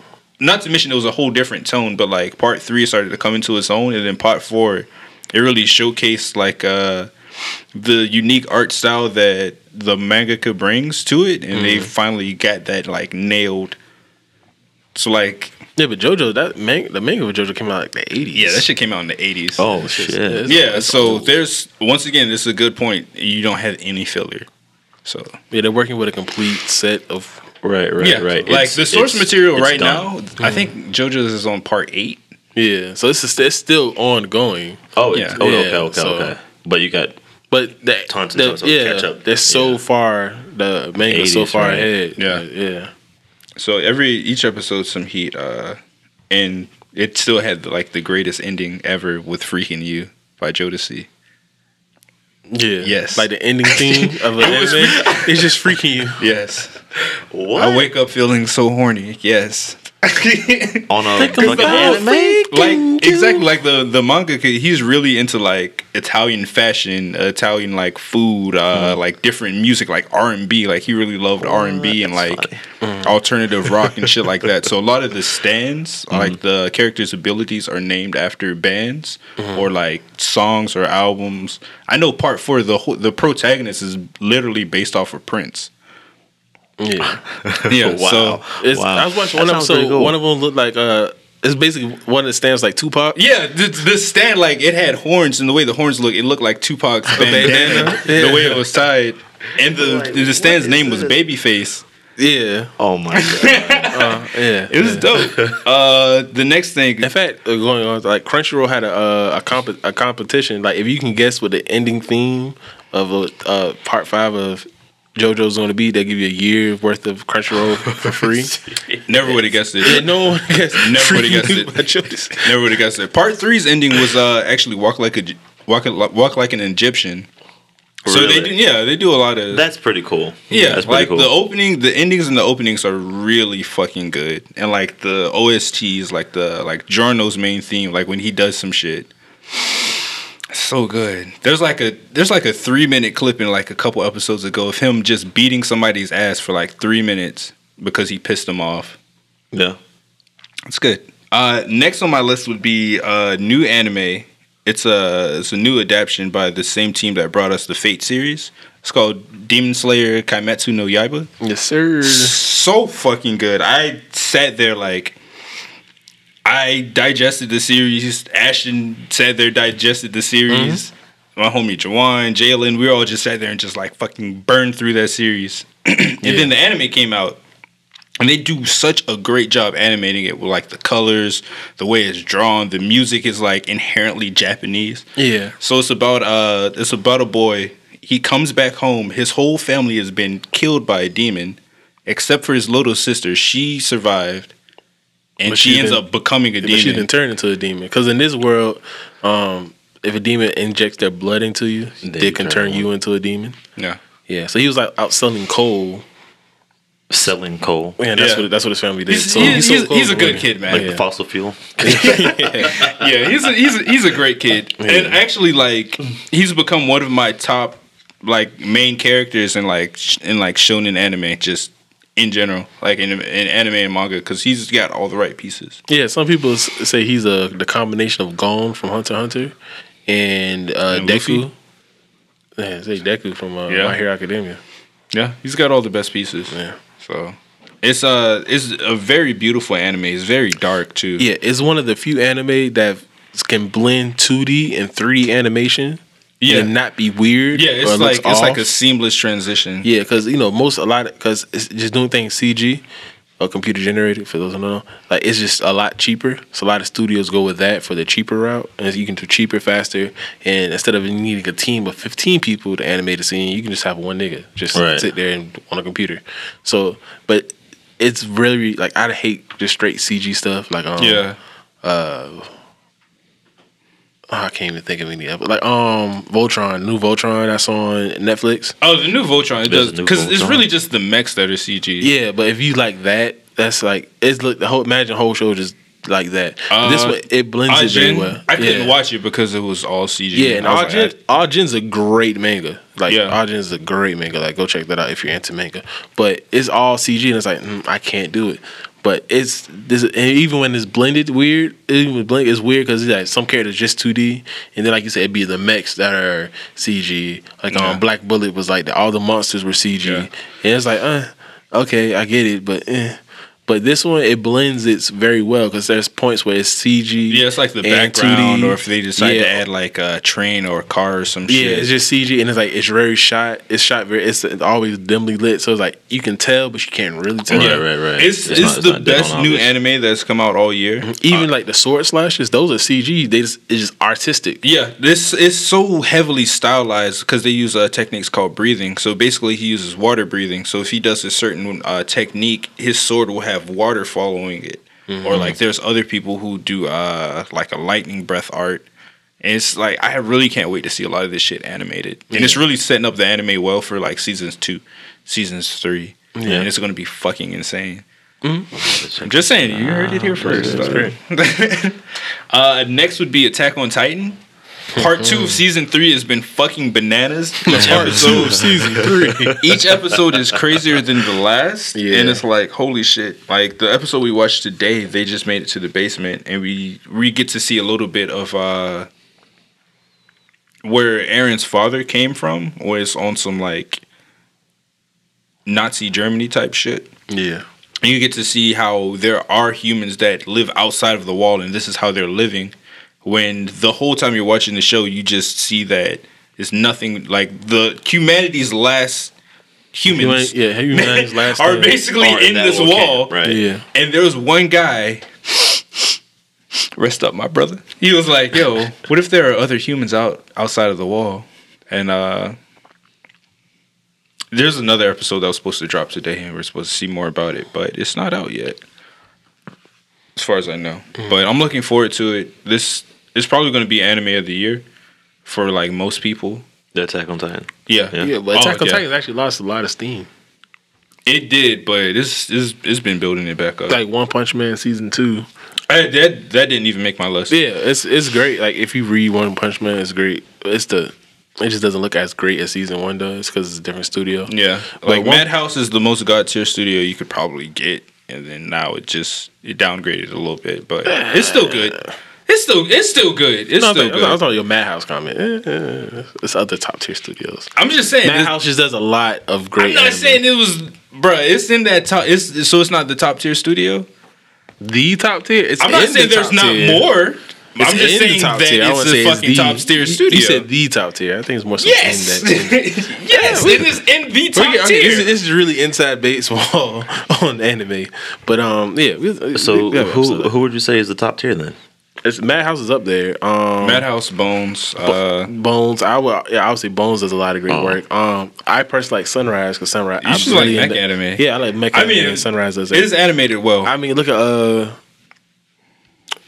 not to mention it was a whole different tone, but like part three started to come into its own, and then part four, it really showcased like uh the unique art style that the mangaka brings to it, and they mm-hmm. finally got that like nailed. So like Yeah, but JoJo, that man, the manga of JoJo came out like the eighties. yeah, that shit came out in the eighties. Oh shit! it's- yeah. it's So old. there's once again, this is a good point. You don't have any filler. So yeah, they're working with a complete set of. Right, right, yeah, right. like It's- the source it's- material it's right done. now, I mm-hmm. think JoJo's is on part eight. Yeah, so it's, it's still ongoing, Oh, Yeah. oh, okay, okay, so- okay. But you got but that Tons and the- tons of yeah, catch up. they're so Yeah. far the manga so far right. ahead. Yeah. yeah. So every each episode some heat, uh, and it still had like the greatest ending ever with "Freek'n You" by Jodeci. Yeah. Yes. Like the ending theme of an It was anime. It's just freaking you. Yes, what I wake up feeling so horny. Yes, on a about anime? like exactly like the the manga. He's really into like Italian fashion, uh, Italian like food, uh, like different music, like R and B. Like he really loved R and B and like alternative rock and shit like that. So a lot of the stands, like the characters' abilities, are named after bands or like songs or albums. I know part four, the whole, the protagonist is literally based off of Prince. Yeah. Yeah, Wow. so It's, Wow. I was watching one sounds pretty episode. cool. One of them looked like uh, it's basically one that stands like Tupac. Yeah, the, the stand like it had horns, and the way the horns look, it looked like Tupac's bandana. bandana. The way it was tied, and the the stand's name was Babyface. Yeah. Oh my god! Uh, yeah. It was dope. Uh, the next thing, In fact, uh, going on like Crunchyroll had a uh, a, comp- a competition. Like if you can guess what the ending theme of a uh, part five of JoJo's going to be, they give you a year worth of Crunchyroll for free. never would have guessed yeah, it. no one guessed. Never would've guessed it. Never would have guessed it. Part three's ending was uh actually walk like a walk walk like an Egyptian. So they Really? do, yeah, they do a lot of That's pretty cool. Yeah, that's like pretty the cool. opening, the endings and the openings are really fucking good, and like the OSTs, like the like Giorno's main theme, like when he does some shit, so good. There's like a there's like a three minute clip in like a couple episodes ago of him just beating somebody's ass for like three minutes because he pissed them off. yeah. It's good. Uh, next on my list would be a new anime. It's a it's a new adaptation by the same team that brought us the Fate series. It's called Demon Slayer Kimetsu no Yaiba. Yes, sir. So fucking good. I sat there like I digested the series. Ashton sat there digested the series. My homie Jawan, Jalen, we all just sat there and just like fucking burned through that series. and then the anime came out and they do such a great job animating it with like the colors, the way it's drawn, the music is like inherently Japanese. Yeah. So it's about uh it's about a boy. He comes back home. His whole family has been killed by a demon, except for his little sister. She survived, and But she she's ends been- up becoming a But She didn't turn into a demon. Because in this world, um, if a demon injects their blood into you, Then they can turn turn you into a demon. Yeah, Yeah. So he was like out selling coal. Selling coal, Man, that's Yeah. what that's what his family did. he's, So he's, he's, he's a good kid, man. like Yeah. the fossil fuel. yeah, he's a, he's a, he's a great kid, and actually, like, he's become one of my top like main characters in like sh- in like shonen anime, just in general, like in, in anime and manga, because he's got all the right pieces. Yeah, some people say he's a the combination of Gon from Hunter Hunter and, uh, And Deku. Yeah, say Deku from uh, Yeah. My Hero Academia. Yeah, he's got all the best pieces. Yeah. So it's uh it's a very beautiful anime. It's very dark too. Yeah, it's one of the few anime that can blend 2D and 3D animation Yeah. and not be weird. Yeah, or it's looks like it's like a seamless transition. Yeah, because you know most a lot because it's just doing things CG or computer generated. For those who don't know, like it's just a lot cheaper. So a lot of studios go with that for the cheaper route, and you can do cheaper, faster. And instead of needing a team of fifteen people to animate a scene, you can just have one nigga just Right. sit there and on a computer. So, but it's really like I hate just straight CG stuff. Like um, Yeah. oh, I can't even think of any other. Like um, Voltron, new Voltron that's on Netflix. Oh, the new Voltron. It There's does because it's really just the mechs that are CG. Yeah, but if you like that, that's like it's look the whole imagine whole show just like that. Uh, this way it blends it very well. I couldn't yeah. watch it because it was all CG. Yeah, and I was like, Ajin's a great manga. Like Yeah. Ajin's a great manga. Like go check that out if you're into manga. But it's all CG, and it's like mm, I can't do it. But it's this, and even when it's blended weird, even blend, it's weird because like some characters just 2D, and then like you said, it'd be the mechs that are CG. Like Yeah. um, Black Bullet was like the, all the monsters were CG, Yeah. and it's like, uh, okay, I get it, but. Eh. But this one, it blends it very well because there's points where it's CG. Yeah, it's like the background, 2D. or if they decide Yeah. to add like a train or a car or some Yeah, shit. Yeah, it's just CG, and it's like it's very shot. It's shot very. It's always dimly lit, so it's like you can tell, but you can't really tell. Right, right, right. It's, It's it's, not- it's the not best new anime that's come out all year. Even like the sword slashes, those are CG. They just it's just artistic. Yeah, this is so heavily stylized because they use uh, techniques called breathing. So basically, he uses water breathing. So if he does a certain uh, technique, his sword will have water following it. Or like, there's other people who do uh, like a lightning breath art. And it's like I really can't wait to see a lot of this shit animated, and it's really setting up the anime well for like seasons two, seasons three, and it's gonna be fucking insane. I'm just saying, you heard it here first. uh, next would be Attack on Titan. Part two of season three has been fucking bananas. Each episode, season three. each episode is crazier than the last, Yeah. and it's like holy shit. Like the episode we watched today, they just made it to the basement, and we we get to see a little bit of uh where Eren's father came from, was on some like Nazi Germany type shit. yeah, And you get to see how there are humans that live outside of the wall, and this is how they're living. When the whole time you're watching the show, you just see that it's nothing like the humanity's last humans yeah. Humanity's last are basically Are in that this wall. camp, right? Yeah, And there was one guy. Rest up, my brother. He was like, "Yo, what if there are other humans out outside of the wall?" And uh there's another episode that was supposed to drop today, and we're supposed to see more about it, but it's not out yet, as far as I know. But I'm looking forward to it. This is probably going to be anime of the year for like most people. The Attack on Titan. Yeah, Yeah. yeah. But Oh, Attack on yeah. Titan actually lost a lot of steam. It did, but it's it's, it's been building it back up. Like One Punch Man season two. I, that that didn't even make my list. Yeah, it's it's great. Like if you read One Punch Man, it's great. It's the it just doesn't look as great as season one does because it's a different studio. Yeah, But like one- Madhouse is the most god tier studio you could probably get, and then now it just it downgraded a little bit, but it's still good. It's still it's still good. It's No, I still was good. talking your Madhouse comment. Eh, eh, It's other top tier studios. I'm just saying. Madhouse just does a lot of great. I'm not anime. saying it was, bruh. It's in that top. It's so it's not the top tier studio. the top tier. It's I'm not saying the there's top not tier. more. It's I'm just saying top that tier. I it's wouldn't a say it's fucking the- top tier studio. You said the top tier. I think it's more so yes, in that. in- yes, it is in the top Okay, okay, tier. this, is- this is really inside baseball on anime, but um, yeah. we- So we have who who would you say is the top tier then? It's Madhouse is up there. Um, Madhouse Bones. Uh, Bones. I would. Yeah, I would say Bones does a lot of great Oh. work. Um, I personally like Sunrise because Sunrise. You I just like really mech into- anime. Yeah, I like mech I anime. mean, and Sunrise does it it. is animated well. I mean, look at uh,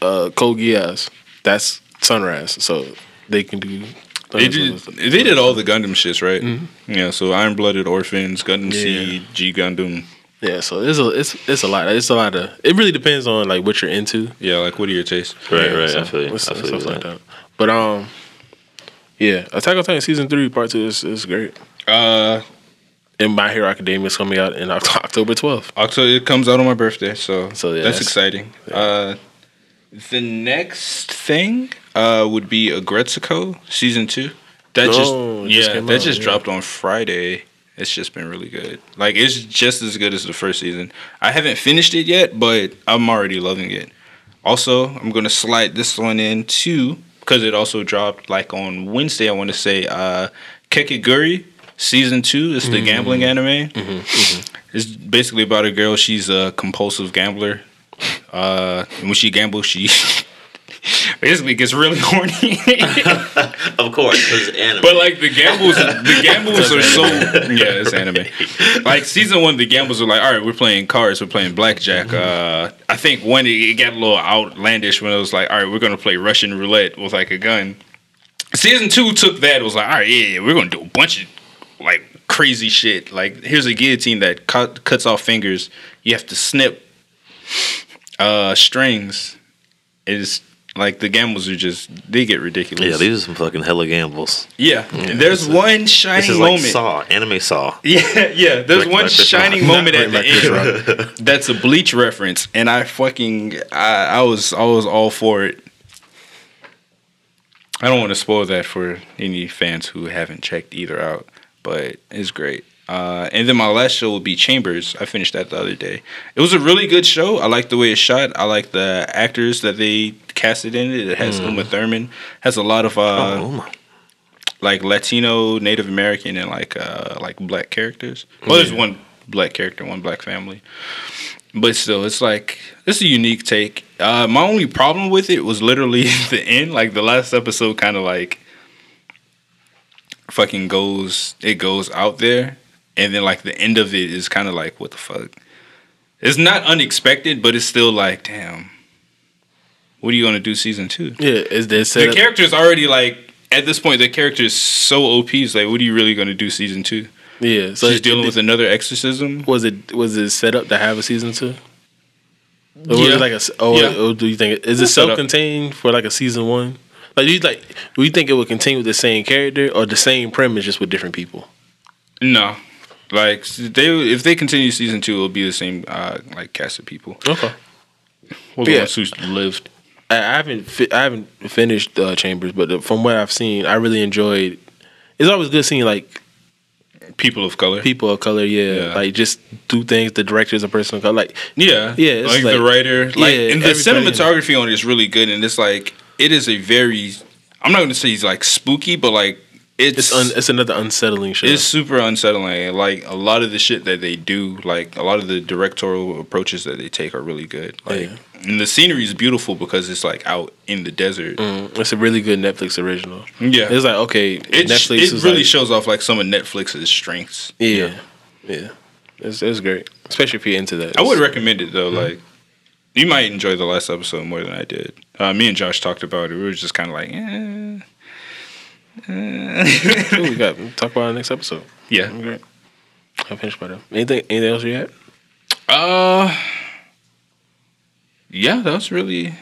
uh, Code Geass. That's Sunrise, so they can do. They did, they did all the Gundam shits, right? Yeah, so Iron Blooded Orphans, Gundam Yeah. Seed, G Gundam. Yeah, so it's a it's it's a lot. It's a lot of. It really depends on like what you're into. Yeah, like what are your tastes? Right, Yeah, right. so I feel you. it's- I feel you stuff with like that. that. But um, yeah, Attack on Titan season three part two is is great. Uh, And My Hero Academia is coming out in October twelfth. October it comes out on my birthday, so, So, yeah, that's that's- exciting. Uh, the next thing uh would be Aggretsuko season two. That Oh, just it just yeah, that out, just yeah. dropped on Friday. It's just been really good. Like it's just as good as the first season. I haven't finished it yet, but I'm already loving it. Also, I'm gonna slide this one in too because it also dropped like on Wednesday. I want to say uh, Kakegurui season two. It's the gambling anime. It's basically about a girl. She's a compulsive gambler. Uh, and when she gambles, she basically gets really horny. Of course, because anime. But like the gambles, the gambles are so yeah, it's anime. Like season one, the gambles are like, all right, we're playing cards, we're playing blackjack. Uh, I think it, it got a little outlandish when it was like, all right, we're gonna play Russian roulette with like a gun. Season two took that, it was like, all right, yeah, yeah, we're gonna do a bunch of like crazy shit. Like here's a guillotine that cut, cuts off fingers. You have to snip uh, strings. It's like the gambles are just they get ridiculous. yeah, these are some fucking hella gambles. Yeah, mm. there's one shining This is like moment. Saw, anime Saw. Yeah, yeah. There's one shining Rock. moment at the written by Chris end. That's a Bleach reference, and I fucking I, I was I was all for it. I don't want to spoil that for any fans who haven't checked either out, but it's great. Uh, and then my last show will be Chambers. I finished that the other day. It was a really good show. I like the way it's shot. I like the actors that they casted in it. It has Uma Thurman. Has a lot of uh, oh like Latino, Native American, and like uh like black characters. Well, there's one black character, one black family, but still, it's like it's a unique take. Uh, my only problem with it was literally the end. Like the last episode, kind of like fucking goes it goes out there, and then like the end of it is kind of like what the fuck. It's not unexpected, but it's still like damn. What are you gonna do season two? Yeah, is there the character is already like at this point the character is so OP. It's like, what are you really going to do season two? Yeah, So she's dealing with another exorcism. was it was it set up to have a season two? Or was Yeah. it like a oh, Yeah. or do you think is it up. self-contained for like a season one? Like do you like do you think it would continue with the same character or the same premise just with different people? No, like they if they continue season two, it'll be the same uh, like cast of people. Okay. Well, the Yeah. ones who lived. I, I haven't fi- I haven't finished uh, Chambers, but from what I've seen, I really enjoyed. It's always good seeing like People of color. people of color, yeah, Yeah. like just do things. The director is a person of color, like Yeah, Yeah, it's like, like- the writer, like yeah, and the cinematography on it is really good, and it's like it is a very. I'm not going to say he's like spooky, but like it's it's un, it's another unsettling show. It's super unsettling. Like a lot of the shit that they do, like a lot of the directorial approaches that they take are really good. Like, Yeah. and the scenery is beautiful because it's like out in the desert. Mm, it's a really good Netflix original. Yeah, It's like okay, it Netflix it really like, shows off like some of Netflix's strengths. yeah, yeah. It's, it's great, especially if you're into that. I would recommend it though. Like, you might enjoy the last episode more than I did. Uh, me and Josh talked about it. We were just kind of like, eh. Ooh, we got we'll talk about it next episode. yeah. Great. I finished by that. Anything anything else you had? Uh, yeah, that's really,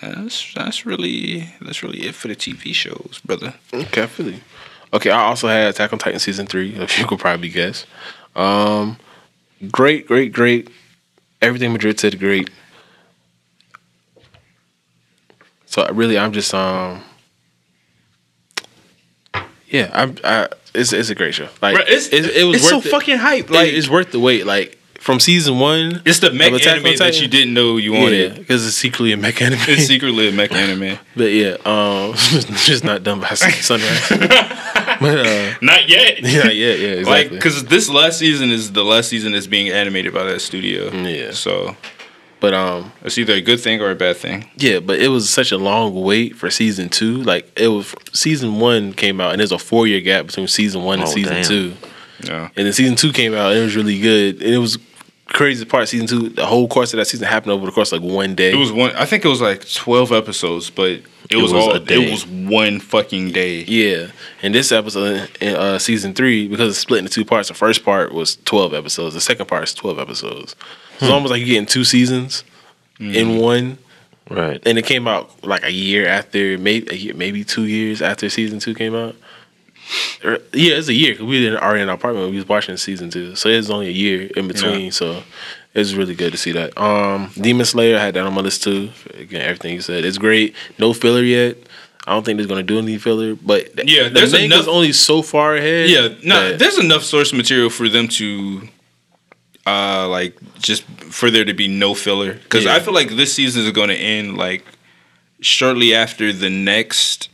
that's that's really that's really it for the TV shows, brother. Okay, I feel you. Okay, I also had Attack on Titan season three. If you could probably guess. Um, great, great, great. Everything Madrid said great. So really, I'm just um. Yeah, I'm. I, it's it's a great show. Like Bro, it's, it, it was it's so it. fucking hype. Like Like it's worth the wait. Like from season one. it's the mech anime that you didn't know you wanted. because it's secretly a mech anime. It's secretly a mech anime. but yeah, um, just not done by Sunrise. but uh, Not yet. yeah, yeah, yeah, exactly. Like, because this last season is the last season that's being animated by that studio. Yeah. So but um, it's either a good thing or a bad thing. yeah, but it was such a long wait for season two. Like it was season one came out, and there's a four year gap between season one and Oh, season damn. two. Yeah. And then season two came out, and it was really good. And it was crazy part. Season two, the whole course of that season happened over the course of like one day. It was one. I think it was like twelve episodes, but it, was, was all. a day. It was one fucking day. Yeah, and this episode in uh, season three, because it's split into two parts. The first part was twelve episodes. The second part is twelve episodes. It's almost like you're getting two seasons in one, Right. and it came out like a year after, maybe a year, maybe two years after season two came out. Or- yeah, it's a year because we didn't already in our apartment. We was watching season two, so it's only a year in between. Yeah. So it's really good to see that. Um, Demon Slayer I had that on my list too. Again, everything you said, it's great. No filler yet. I don't think there's gonna do any filler, but Yeah, the there's enough- only so far ahead. Yeah, no, that- there's enough source material for them to, uh, like just for there to be no filler. Because Yeah. I feel like this season is going to end like shortly after the next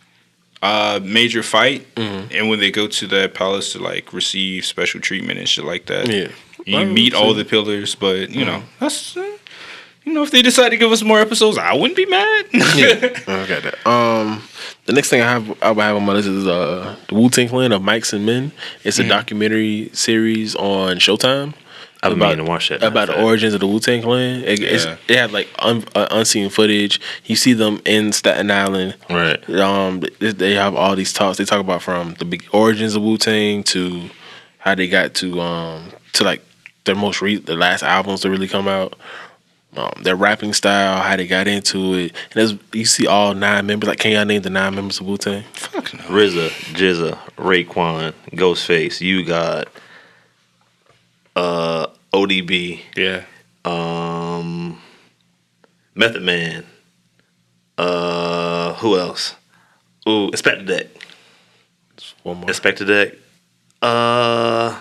uh major fight, Mm-hmm. and when they go to the palace to like receive special treatment and shit like that. Yeah. you Well, meet all the pillars, but you know that's. Uh, you know, if they decide to give us more episodes, I wouldn't be mad. yeah, I got that. Um, the next thing I have I have on my list is uh the Wu Tang Clan of Mics and Men. It's Mm-hmm. a documentary series on Showtime. I've been about- meaning to watch that. about the fact. origins of the Wu Tang Clan. It, it's, Yeah. it had like un, uh, unseen footage. You see them in Staten Island. Right. Um, they, they have all these talks. They talk about from the big origins of Wu Tang to how they got to um to like their most re- the last albums to really come out. Um, their rapping style, how they got into it, and you see all nine members. Like, can y'all name the nine members of Wu Tang? Fuck no. RZA, GZA, Raekwon, Ghostface, you got uh ODB, Yeah, um Method Man. Uh who else? Ooh, Inspectah Deck. one more. Inspectah Deck. Uh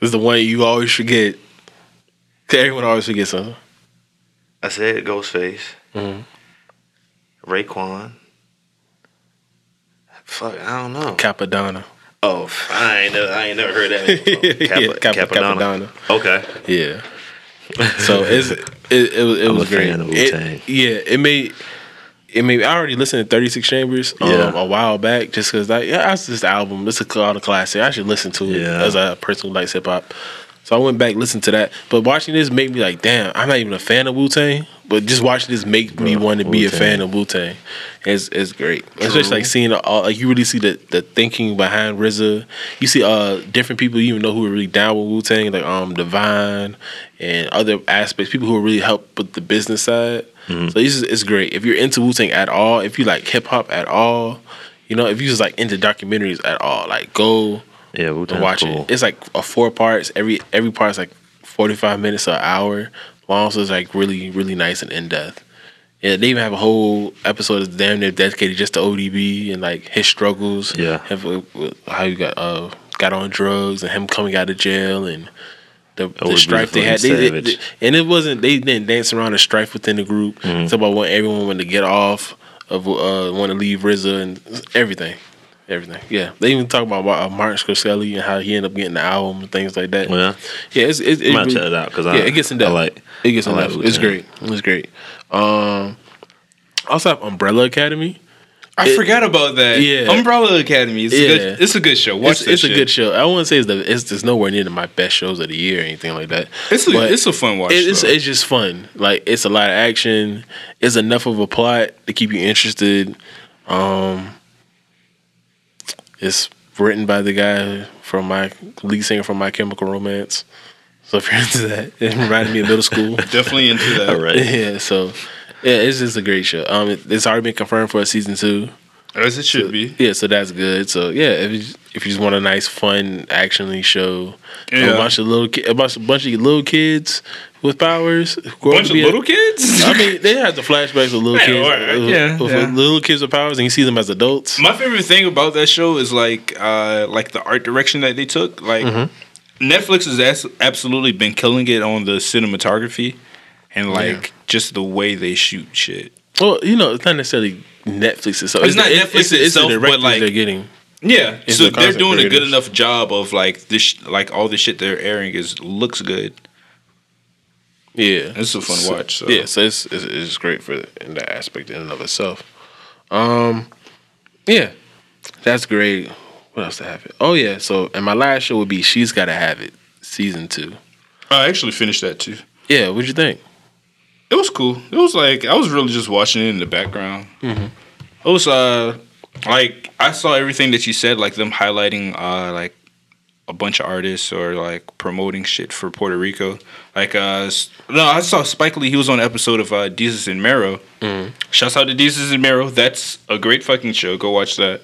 This is the one you always forget. Everyone always forgets something. I said Ghostface. Mhm. Raekwon. Fuck, I don't know. Cappadonna. Oh, I ain't never, I ain't never heard that. Before. Yeah, Cap- Cappadonna. Okay. Yeah. So it's it, it, was it I'm was a great. fan of It- yeah, it made it made. I already listened to Thirty Six Chambers um, Yeah. a while back, just because like yeah, that's this album. It's a called a classic. I should listen to it Yeah. as a person who likes hip hop. So I went back listened to that. But watching this made me like, damn, I'm not even a fan of Wu Tang. But just watching this make me Bro, want to be a fan of Wu Tang. It's it's great. Especially like seeing all like you really see the, the thinking behind RZA. You see uh different people you even know who are really down with Wu Tang, like um Divine and other aspects, people who really help with the business side. Mm-hmm. So this is it's great. If you're into Wu Tang at all, if you like hip hop at all, you know, if you just like into documentaries at all, like go Yeah, Wu and Tang watch cool. it. It's like a four parts. Every every part's like forty five minutes or an hour long. is like really really nice and in depth. Yeah, they even have a whole episode that's damn near dedicated just to ODB and like his struggles. Yeah. have, uh, how you got uh got on drugs and him coming out of jail and the, the strife they had. They, they- Mm-hmm. and it wasn't they didn't dance around the strife within the group. It's about when everyone wanted to get off of uh want to leave RZA and everything. Everything, yeah. They even talk about uh, Martin Scorsese and how he ended up getting the album and things like that. Yeah. Yeah, it's, it's, it I might really- check it out because yeah, I it gets in I depth. like it gets in I like depth. It's great. It's great. Um, I also have Umbrella Academy. I It- forgot about that. Yeah. Umbrella Academy. It's a Yeah. good. It's a good show. Watch It's, that it's a good show. I wouldn't say it's the it's, it's nowhere near my best shows of the year or anything like that. It's a, But it's a fun watch. it- it's it's just fun. Like it's a lot of action. It's enough of a plot to keep you interested. Um, it's written by the guy from my lead singer from My Chemical Romance. So if you're into that, it reminded me of middle school. definitely into that. All right. yeah, so yeah, it's just a great show. Um, it, it's already been confirmed for a season two. As it should be. Yeah, so that's good. So yeah, if you, if you just want a nice, fun, actionly show, Yeah. a bunch of little, ki- a bunch, a bunch of little kids with powers, grow up Bunch of be a- little kids. I mean, they have the flashbacks of little Yeah, kids, alright, uh, yeah, with yeah. little kids with powers, and you see them as adults. My favorite thing about that show is like uh like the art direction that they took. Like Mm-hmm. Netflix has absolutely been killing it on the cinematography and like Yeah. just the way they shoot shit. Well, you know, it's not necessarily Netflix itself. It's not Netflix the- itself, the but, like- they're getting. Yeah, It's so the they're concept doing a good enough job of like this, like all the shit they're airing is looks good. Yeah, It's a fun So- watch. So. Yeah, so it's, it's it's great for in that aspect in and of itself. Um, yeah, that's great. What else to have it? Oh yeah, so and my last show would be She's Gotta Have It, season two. I actually finished that too. Yeah, what'd you think? It was cool. It was like I was really just watching it in the background. Mm-hmm. It was uh like I saw everything that you said, like them highlighting uh like a bunch of artists or like promoting shit for Puerto Rico. Like uh no, I saw Spike Lee. He was on an episode of uh Desus and Mero. Mm-hmm. Shouts out to Desus and Mero. That's a great fucking show. Go watch that.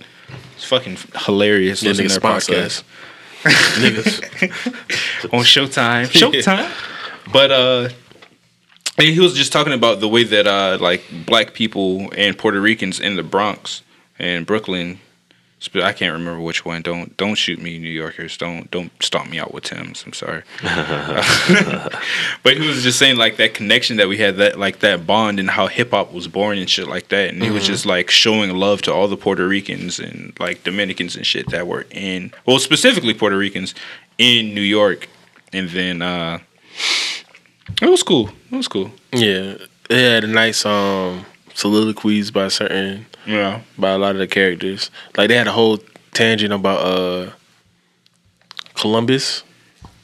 It's fucking hilarious. Yeah, Listen nigga to their podcast. Niggas. on Showtime. Showtime. But uh he was just talking about the way that uh like black people and Puerto Ricans in the Bronx and Brooklyn I can't remember which one. Don't don't shoot me, New Yorkers. Don't don't stomp me out with Tim's. I'm sorry. but he was just saying like that connection that we had, that like that bond, and how hip hop was born and shit like that. And he was just like showing love to all the Puerto Ricans and like Dominicans and shit that were in, well, specifically Puerto Ricans in New York. And then uh it was cool. It was cool. Yeah, it had a nice um soliloquies by certain Yeah. by a lot of the characters. Like they had a whole tangent about uh Columbus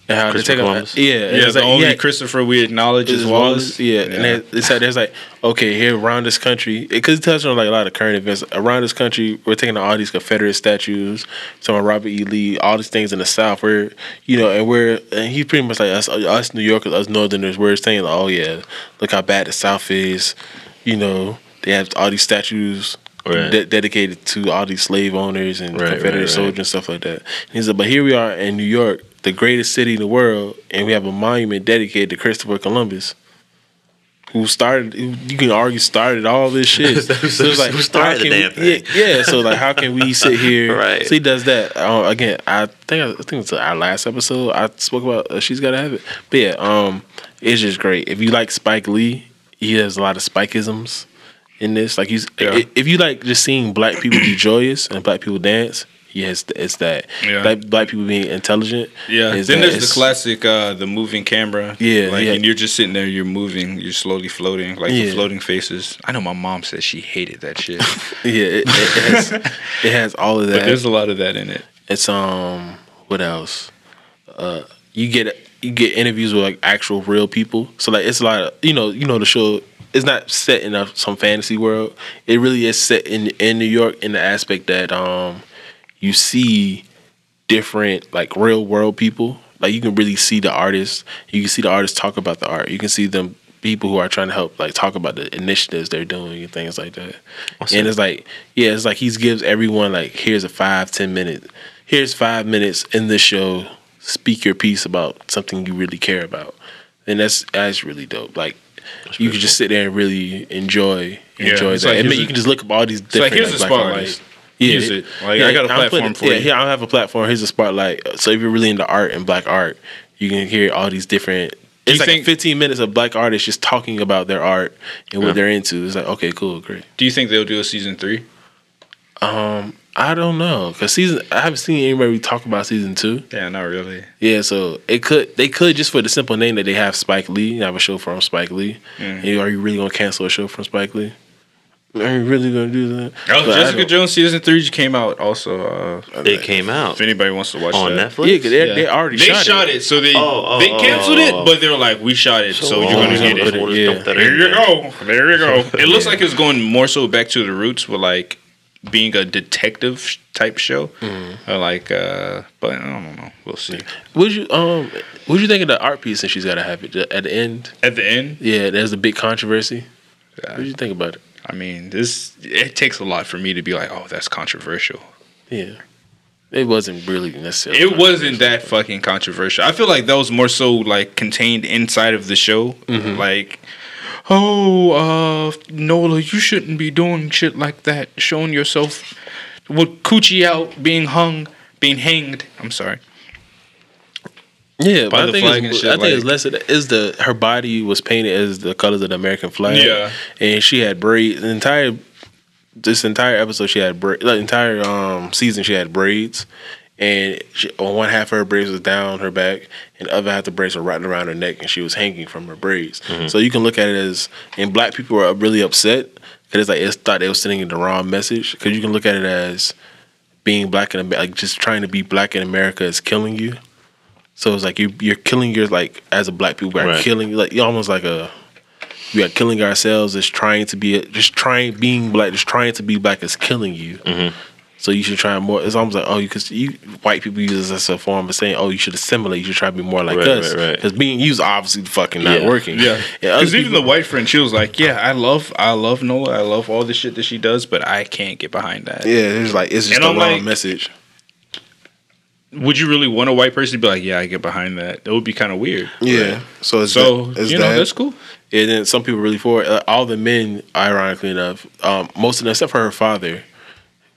and how they Christopher take a- yeah, Yeah, it's the like, only yeah, Christopher we acknowledge is is Wallace. Yeah, and then it's like there's like okay here around this country because it touches on like a lot of current events around this country. We're taking all these Confederate statues, some of Robert E. Lee, all these things in the South. Where you know, and we're and he's pretty much like us, us New Yorkers, us Northerners. We're saying like, oh yeah, look how bad the South is. You know, they have all these statues. Right. de- dedicated to all these slave owners and Right, Confederate right, soldiers and stuff like that. And he said, but here we are in New York, the greatest city in the world, and we have a monument dedicated to Christopher Columbus, who started. Who you can argue started all this shit. so it's like, Who started the damn we- thing? Yeah, yeah. So like, how can we sit here? Right. So he does that uh, again. I think I think it's our last episode. I spoke about uh, she's got to have it. But yeah, um, it's just great. If you like Spike Lee, he has a lot of Spikeisms in this. Like he's Yeah. if you like just seeing black people be joyous and black people dance. Yes, it's that. Yeah. Black, black people being intelligent. Yeah. then there's the classic, uh, the moving camera. Yeah, Like, yeah. and you're just sitting there, you're moving, you're slowly floating, like the floating faces. I know my mom said she hated that shit, Yeah, it, it, has it has all of but that. there's a lot of that in it. It's um what else? Uh you get you get interviews with like actual real people. So like it's a lot of you know, you know the show it's not set in a, some fantasy world. It really is set in in New York in the aspect that um you see different like real world people. Like you can really see the artists. You can see the artists talk about the art. You can see them people who are trying to help like talk about the initiatives they're doing and things like that. And it's like yeah, it's like he gives everyone like here's a five ten minute, here's five minutes in this show. Speak your piece about something you really care about, and that's that's really dope. Like you can just sit there and really enjoy enjoy it's that. like and you can just look up all these like, different here's like, a black spotlight. artists. Use it. Like, I got a platform for yeah, you. Here, I have a platform. Here's a spotlight. So if you're really into art and black art, you can hear all these different. you It's like think- 15 minutes of black artists just talking about their art and what Yeah. they're into. It's like okay, cool, great. Do you think they'll do a season three? Um, I don't know because season. I haven't seen anybody talk about season two. Yeah, not really. Yeah, so it could they could just for the simple name that they have Spike Lee, have a show from Spike Lee. Mm. And are you really gonna cancel a show from Spike Lee? Are you really gonna do that? Oh, But Jessica Jones season three just came out. Also, uh, It came out if anybody wants to watch on that. Netflix. Yeah, 'cause they, Yeah. they already They shot, shot, it. it. so they Oh, oh, they oh, canceled oh, it, oh. but they were like, "We shot it, so, you're Oh, gonna so get we'll it." just- we'll just Yeah. There you go. There you go. It looks Yeah. like it's going more so back to the roots with like being a detective type show, Mm-hmm. or like. uh But I don't know. We'll see. Would you um would you think of the art piece and she's gotta have it at the end? At the end, Yeah, there's a big controversy. uh, What do you think about it? I mean, this it takes a lot for me to be like, "Oh, that's controversial." Yeah. It wasn't really necessarily It wasn't that fucking controversial. I feel like that was more so like contained inside of the show. Mm-hmm. Like, oh, uh, Nola, you shouldn't be doing shit like that. Showing yourself with coochie out, being hung, being hanged. I'm sorry. Yeah, by but I the think, flag it's, and shit, I think it's like- less of that. Is the her body was painted as the colors of the American flag. Yeah. and she had braids. The entire this entire episode, she had braids. The entire um season, she had braids, and she, on one half of her braids was down her back, and the other half of the braids were wrapped around her neck, and she was hanging from her braids. So you can look at it as, and black people were really upset because it's like it's thought they were sending the wrong message. Because you can look at it as being black in America, like just trying to be black in America is killing you. So it's like you you're killing your like as a black people, we're Right. killing like you're almost like a we are killing ourselves. Just trying to be just trying being black, just trying to be black is killing you. Mm-hmm. So you should try more. It's almost like oh, you because you white people use this as a form of saying oh, you should assimilate. You should try to be more like Right, us. right, right. Because being used obviously fucking not Yeah. working. Yeah, yeah. Because even the white friend, she was like, "Yeah, I love, I love Nola. I love all the shit that she does, but I can't get behind that." yeah, it's like it's just And a I'm wrong like- message. Would you really want a white person to be like, "Yeah, I get behind that"? That would be kind of weird. Yeah. So it's So that, it's you know, that. that's cool. And then some people really for it. Uh, all the men, ironically enough, um, most of them, except for her father,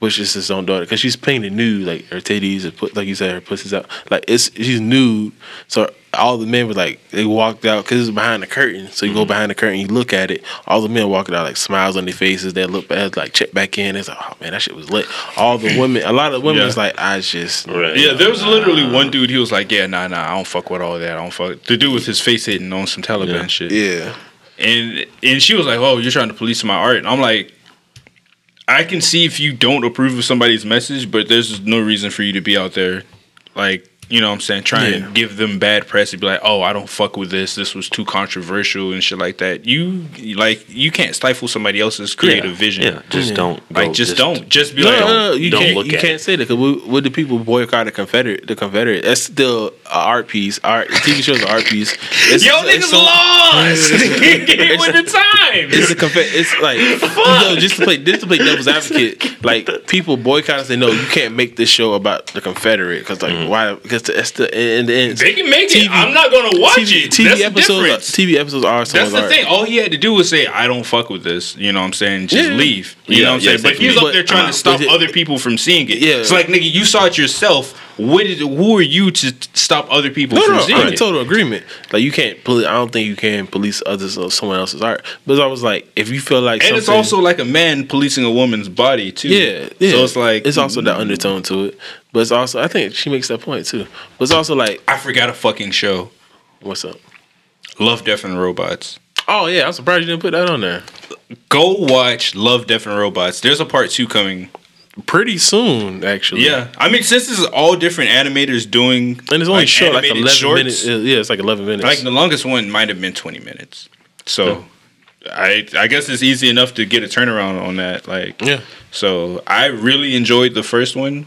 which is his own daughter, because she's painted nude, like her titties, and put, like you said, her pussy's out. Like it's she's nude. So all the men were like, they walked out because it's behind the curtain. So you go mm-hmm. behind the curtain, you look at it. All the men walking out like smiles on their faces. They look back, like check back in. It's like, oh man, that shit was lit. All the women, a lot of women Yeah. was like, I just Right. Yeah, there was literally one dude. He was like, "Yeah, nah, nah, I don't fuck with all that. I don't fuck." The dude with his face hitting on some Taliban Yeah. shit. yeah. and and she was like, "Oh, you're trying to police my art." And I'm like, I can see if you don't approve of somebody's message, but there's no reason for you to be out there, like you know, what I'm saying, trying Yeah. to give them bad press and be like, "Oh, I don't fuck with this. This was too controversial and shit like that." You like you can't stifle somebody else's creative Yeah. vision. Yeah, just Yeah. don't. Like go- just, don't. Just be No, like, no, oh, no, you don't can't. look You at can't it. say that because would the people boycott the Confederate? The Confederate. That's still an uh, art piece. Art TV shows an art piece. It's, Yo, it's niggas so- lost. Get with the time. It's a conf- It's like no, just to play just to play devil's advocate. Like people boycott and say no, you can't make this show about the Confederate because like mm. why? Because that's the in the end. They can make TV it. I'm not gonna watch TV, it. TV That's episodes. TV episodes are That's someone's the art. thing. All he had to do was say, "I don't fuck with this." You know what I'm saying? Just Yeah. leave. You Yeah, know what I'm yeah, saying? But he's up there trying to stop it- other people from seeing it. Yeah. It's like nigga, you saw it yourself. What did? Who are you to stop other people No, from no, seeing I'm in it? total agreement. Like you can't. police. I don't think you can police others or someone else's art. But I was like, if you feel like, and it's also like a man policing a woman's body too. Yeah, yeah. So it's like it's also the undertone to it, but it's also I think she makes that point too. But it's also like, I forgot a fucking show. what's up? Love, Death, and Robots. Oh yeah, I'm surprised you didn't put that on there. Go watch Love, Death, and Robots. There's a part two coming. Pretty soon, actually. Yeah, I mean, since this is all different animators doing, and it's only like, short, like eleven shorts, minutes. Yeah, it's like eleven minutes. Like the longest one might have been twenty minutes. So I I guess it's easy enough to get a turnaround on that. Like yeah, so I really enjoyed the first one.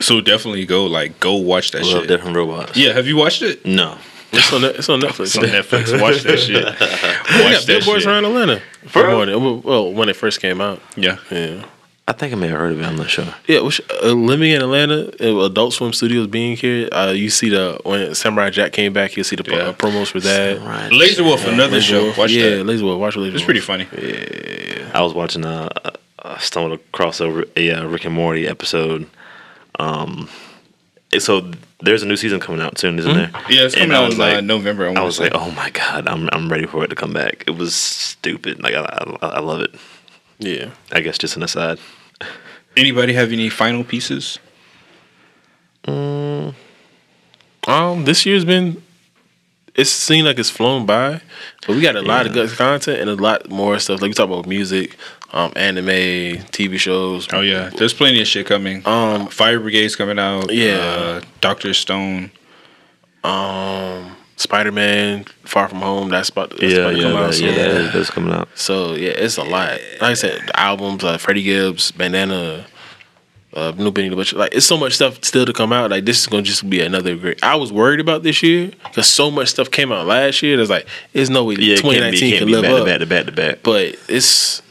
So definitely go like go watch that Love shit. different robots. Yeah, have you watched it? No. It's on it's on Netflix. It's on Netflix. Watch that shit. We Watch got that billboards shit. around Atlanta. For morning. Well, when it first came out. Yeah. Yeah. I think I may have heard of it. I'm not sure. Yeah, which, uh, living in Atlanta, uh, Adult Swim Studios being here, uh, you see the when Samurai Jack came back, you see the pro- Yeah. uh, promos for that. Right. Lazor Wulf, another Laser show. Wolf. Watch yeah, that. Lazor Wulf. Watch Laser It's Wolf. pretty funny. Yeah, I was watching uh, I stumbled across a, a uh, Rick and Morty episode. Um, so there's a new season coming out soon, isn't there? Yeah, it's coming I out was in uh, like- November. I wanna was say. like, oh my god, I'm I'm ready for it to come back. It was stupid. Like I I, I love it. Yeah. I guess just an aside. Anybody have any final pieces? Um, um, this year's been. It seemed like it's flown by, but we got a lot of good content and a lot more stuff. Like we talk about music, um, anime, TV shows. Oh yeah, there's plenty of shit coming. Um, Fire Brigade's coming out. Yeah. uh, Doctor Stone. um, Spider Man, Far From Home. That's about, that's yeah, about to yeah, come out. that, So, yeah, that- that's coming out. so yeah, it's a lot. Like I said, the albums, uh, Freddie Gibbs, Bandana, uh, New Benny the Butcher. Like it's so much stuff still to come out. Like this is gonna just be another great. I was worried about this year because so much stuff came out last year. There's like, there's no way Yeah, it can't be, 2019 can't can be live back up. to back to back to back. But it's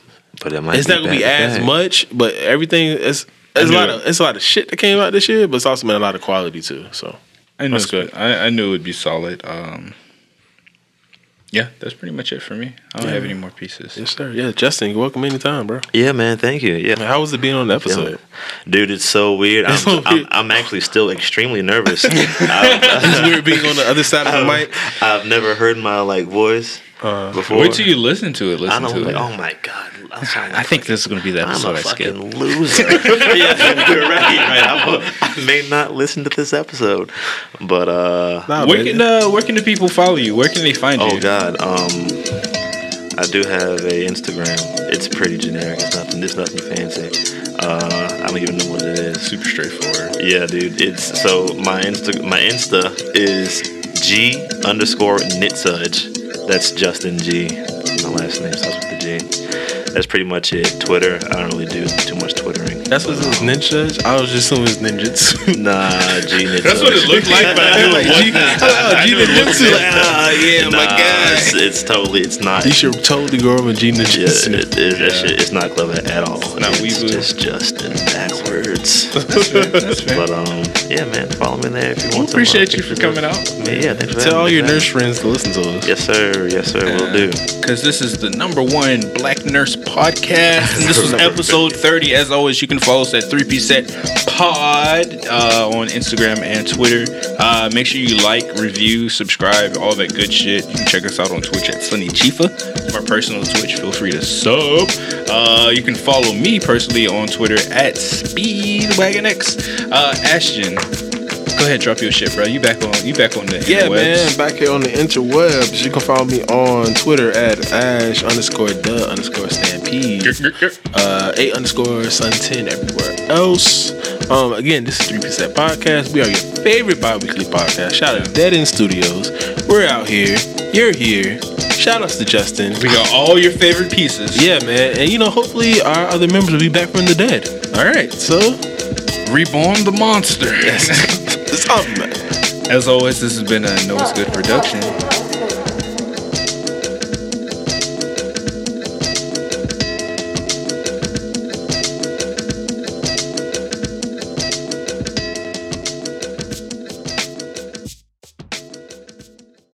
But it might it's not gonna be as back. much. But everything is. There's a lot it. of it's a lot of shit that came out this year, but it's also been a lot of quality too. So I knew That's good. I, I knew it would be solid. Um, yeah, that's pretty much it for me. I don't have any more pieces. yes, sir. Yeah, Justin, you're welcome anytime, bro. Yeah, man. Thank you. Yeah. How was it being on the episode? Dude, it's so weird. I'm, It's so I'm. I'm actually still extremely nervous. It's weird being on the other side of the mic. I've never heard my like voice Uh, before. Wait till you listen to it. I Listen know, to like, it. oh my god! I, sound I like think this is going to be the episode I'm episode a I skip. fucking loser. yeah, you're right. Right. I'm a, I may not listen to this episode, but uh, Nah, where man. can uh, where can the people follow you? Where can they find oh you? Oh god, um, I do have a Instagram. It's pretty generic. It's nothing. It's nothing fancy. Uh, I don't even know what it is. super straightforward. Yeah, dude. It's so my Insta my Insta is G underscore Nitsuj. That's Justin G. My last name starts with the G. That's pretty much it. Twitter. I don't really do too much twittering. That's what it was ninja. I was just assuming it's ninjutsu. Nah, G Nitsuj. That's what it looked like, but I knew it wasn't. Oh, G ninjutsu. Ah, yeah, Nah, it's, it's totally. It's not. You should totally go over G Yeah, ninjutsu. it, it, that shit, it's not clever at all. not it's weeboo. just Justin backwards. That's fair. but um, yeah, man, follow me there if you want. some, uh, appreciate you for coming of- out. Yeah, thanks for Tell all your man. nurse friends to listen to us. Yes, sir. Yes, sir. We'll do. Because this is the number one Black Nurse podcast. And this was episode 30. As always, you can follow us at 3P Set Pod uh, on Instagram and Twitter. Uh, make sure you like, review, subscribe, all that good shit. You can check us out on Twitch at Sunny Chifa. My personal Twitch, feel free to sub. Uh, you can follow me personally on Twitter at SpeedwagonX. Uh, Ashton, go ahead, drop your shit, bro. You back on? You back on the Yeah, interwebs. man. Back here on the interwebs. You can follow me on Twitter at ash underscore the underscore Uh, eight underscore sun ten everywhere else. Um, again, this is three percent podcast. We are your favorite bi-weekly podcast. Shout out to Dead End Studios. We're out here. You're here. Shout outs to Justin. We got all your favorite pieces. Yeah, man. And you know, hopefully our other members will be back from the dead. All right, so Reborn the monster. man. As always, this has been a No It's Good production.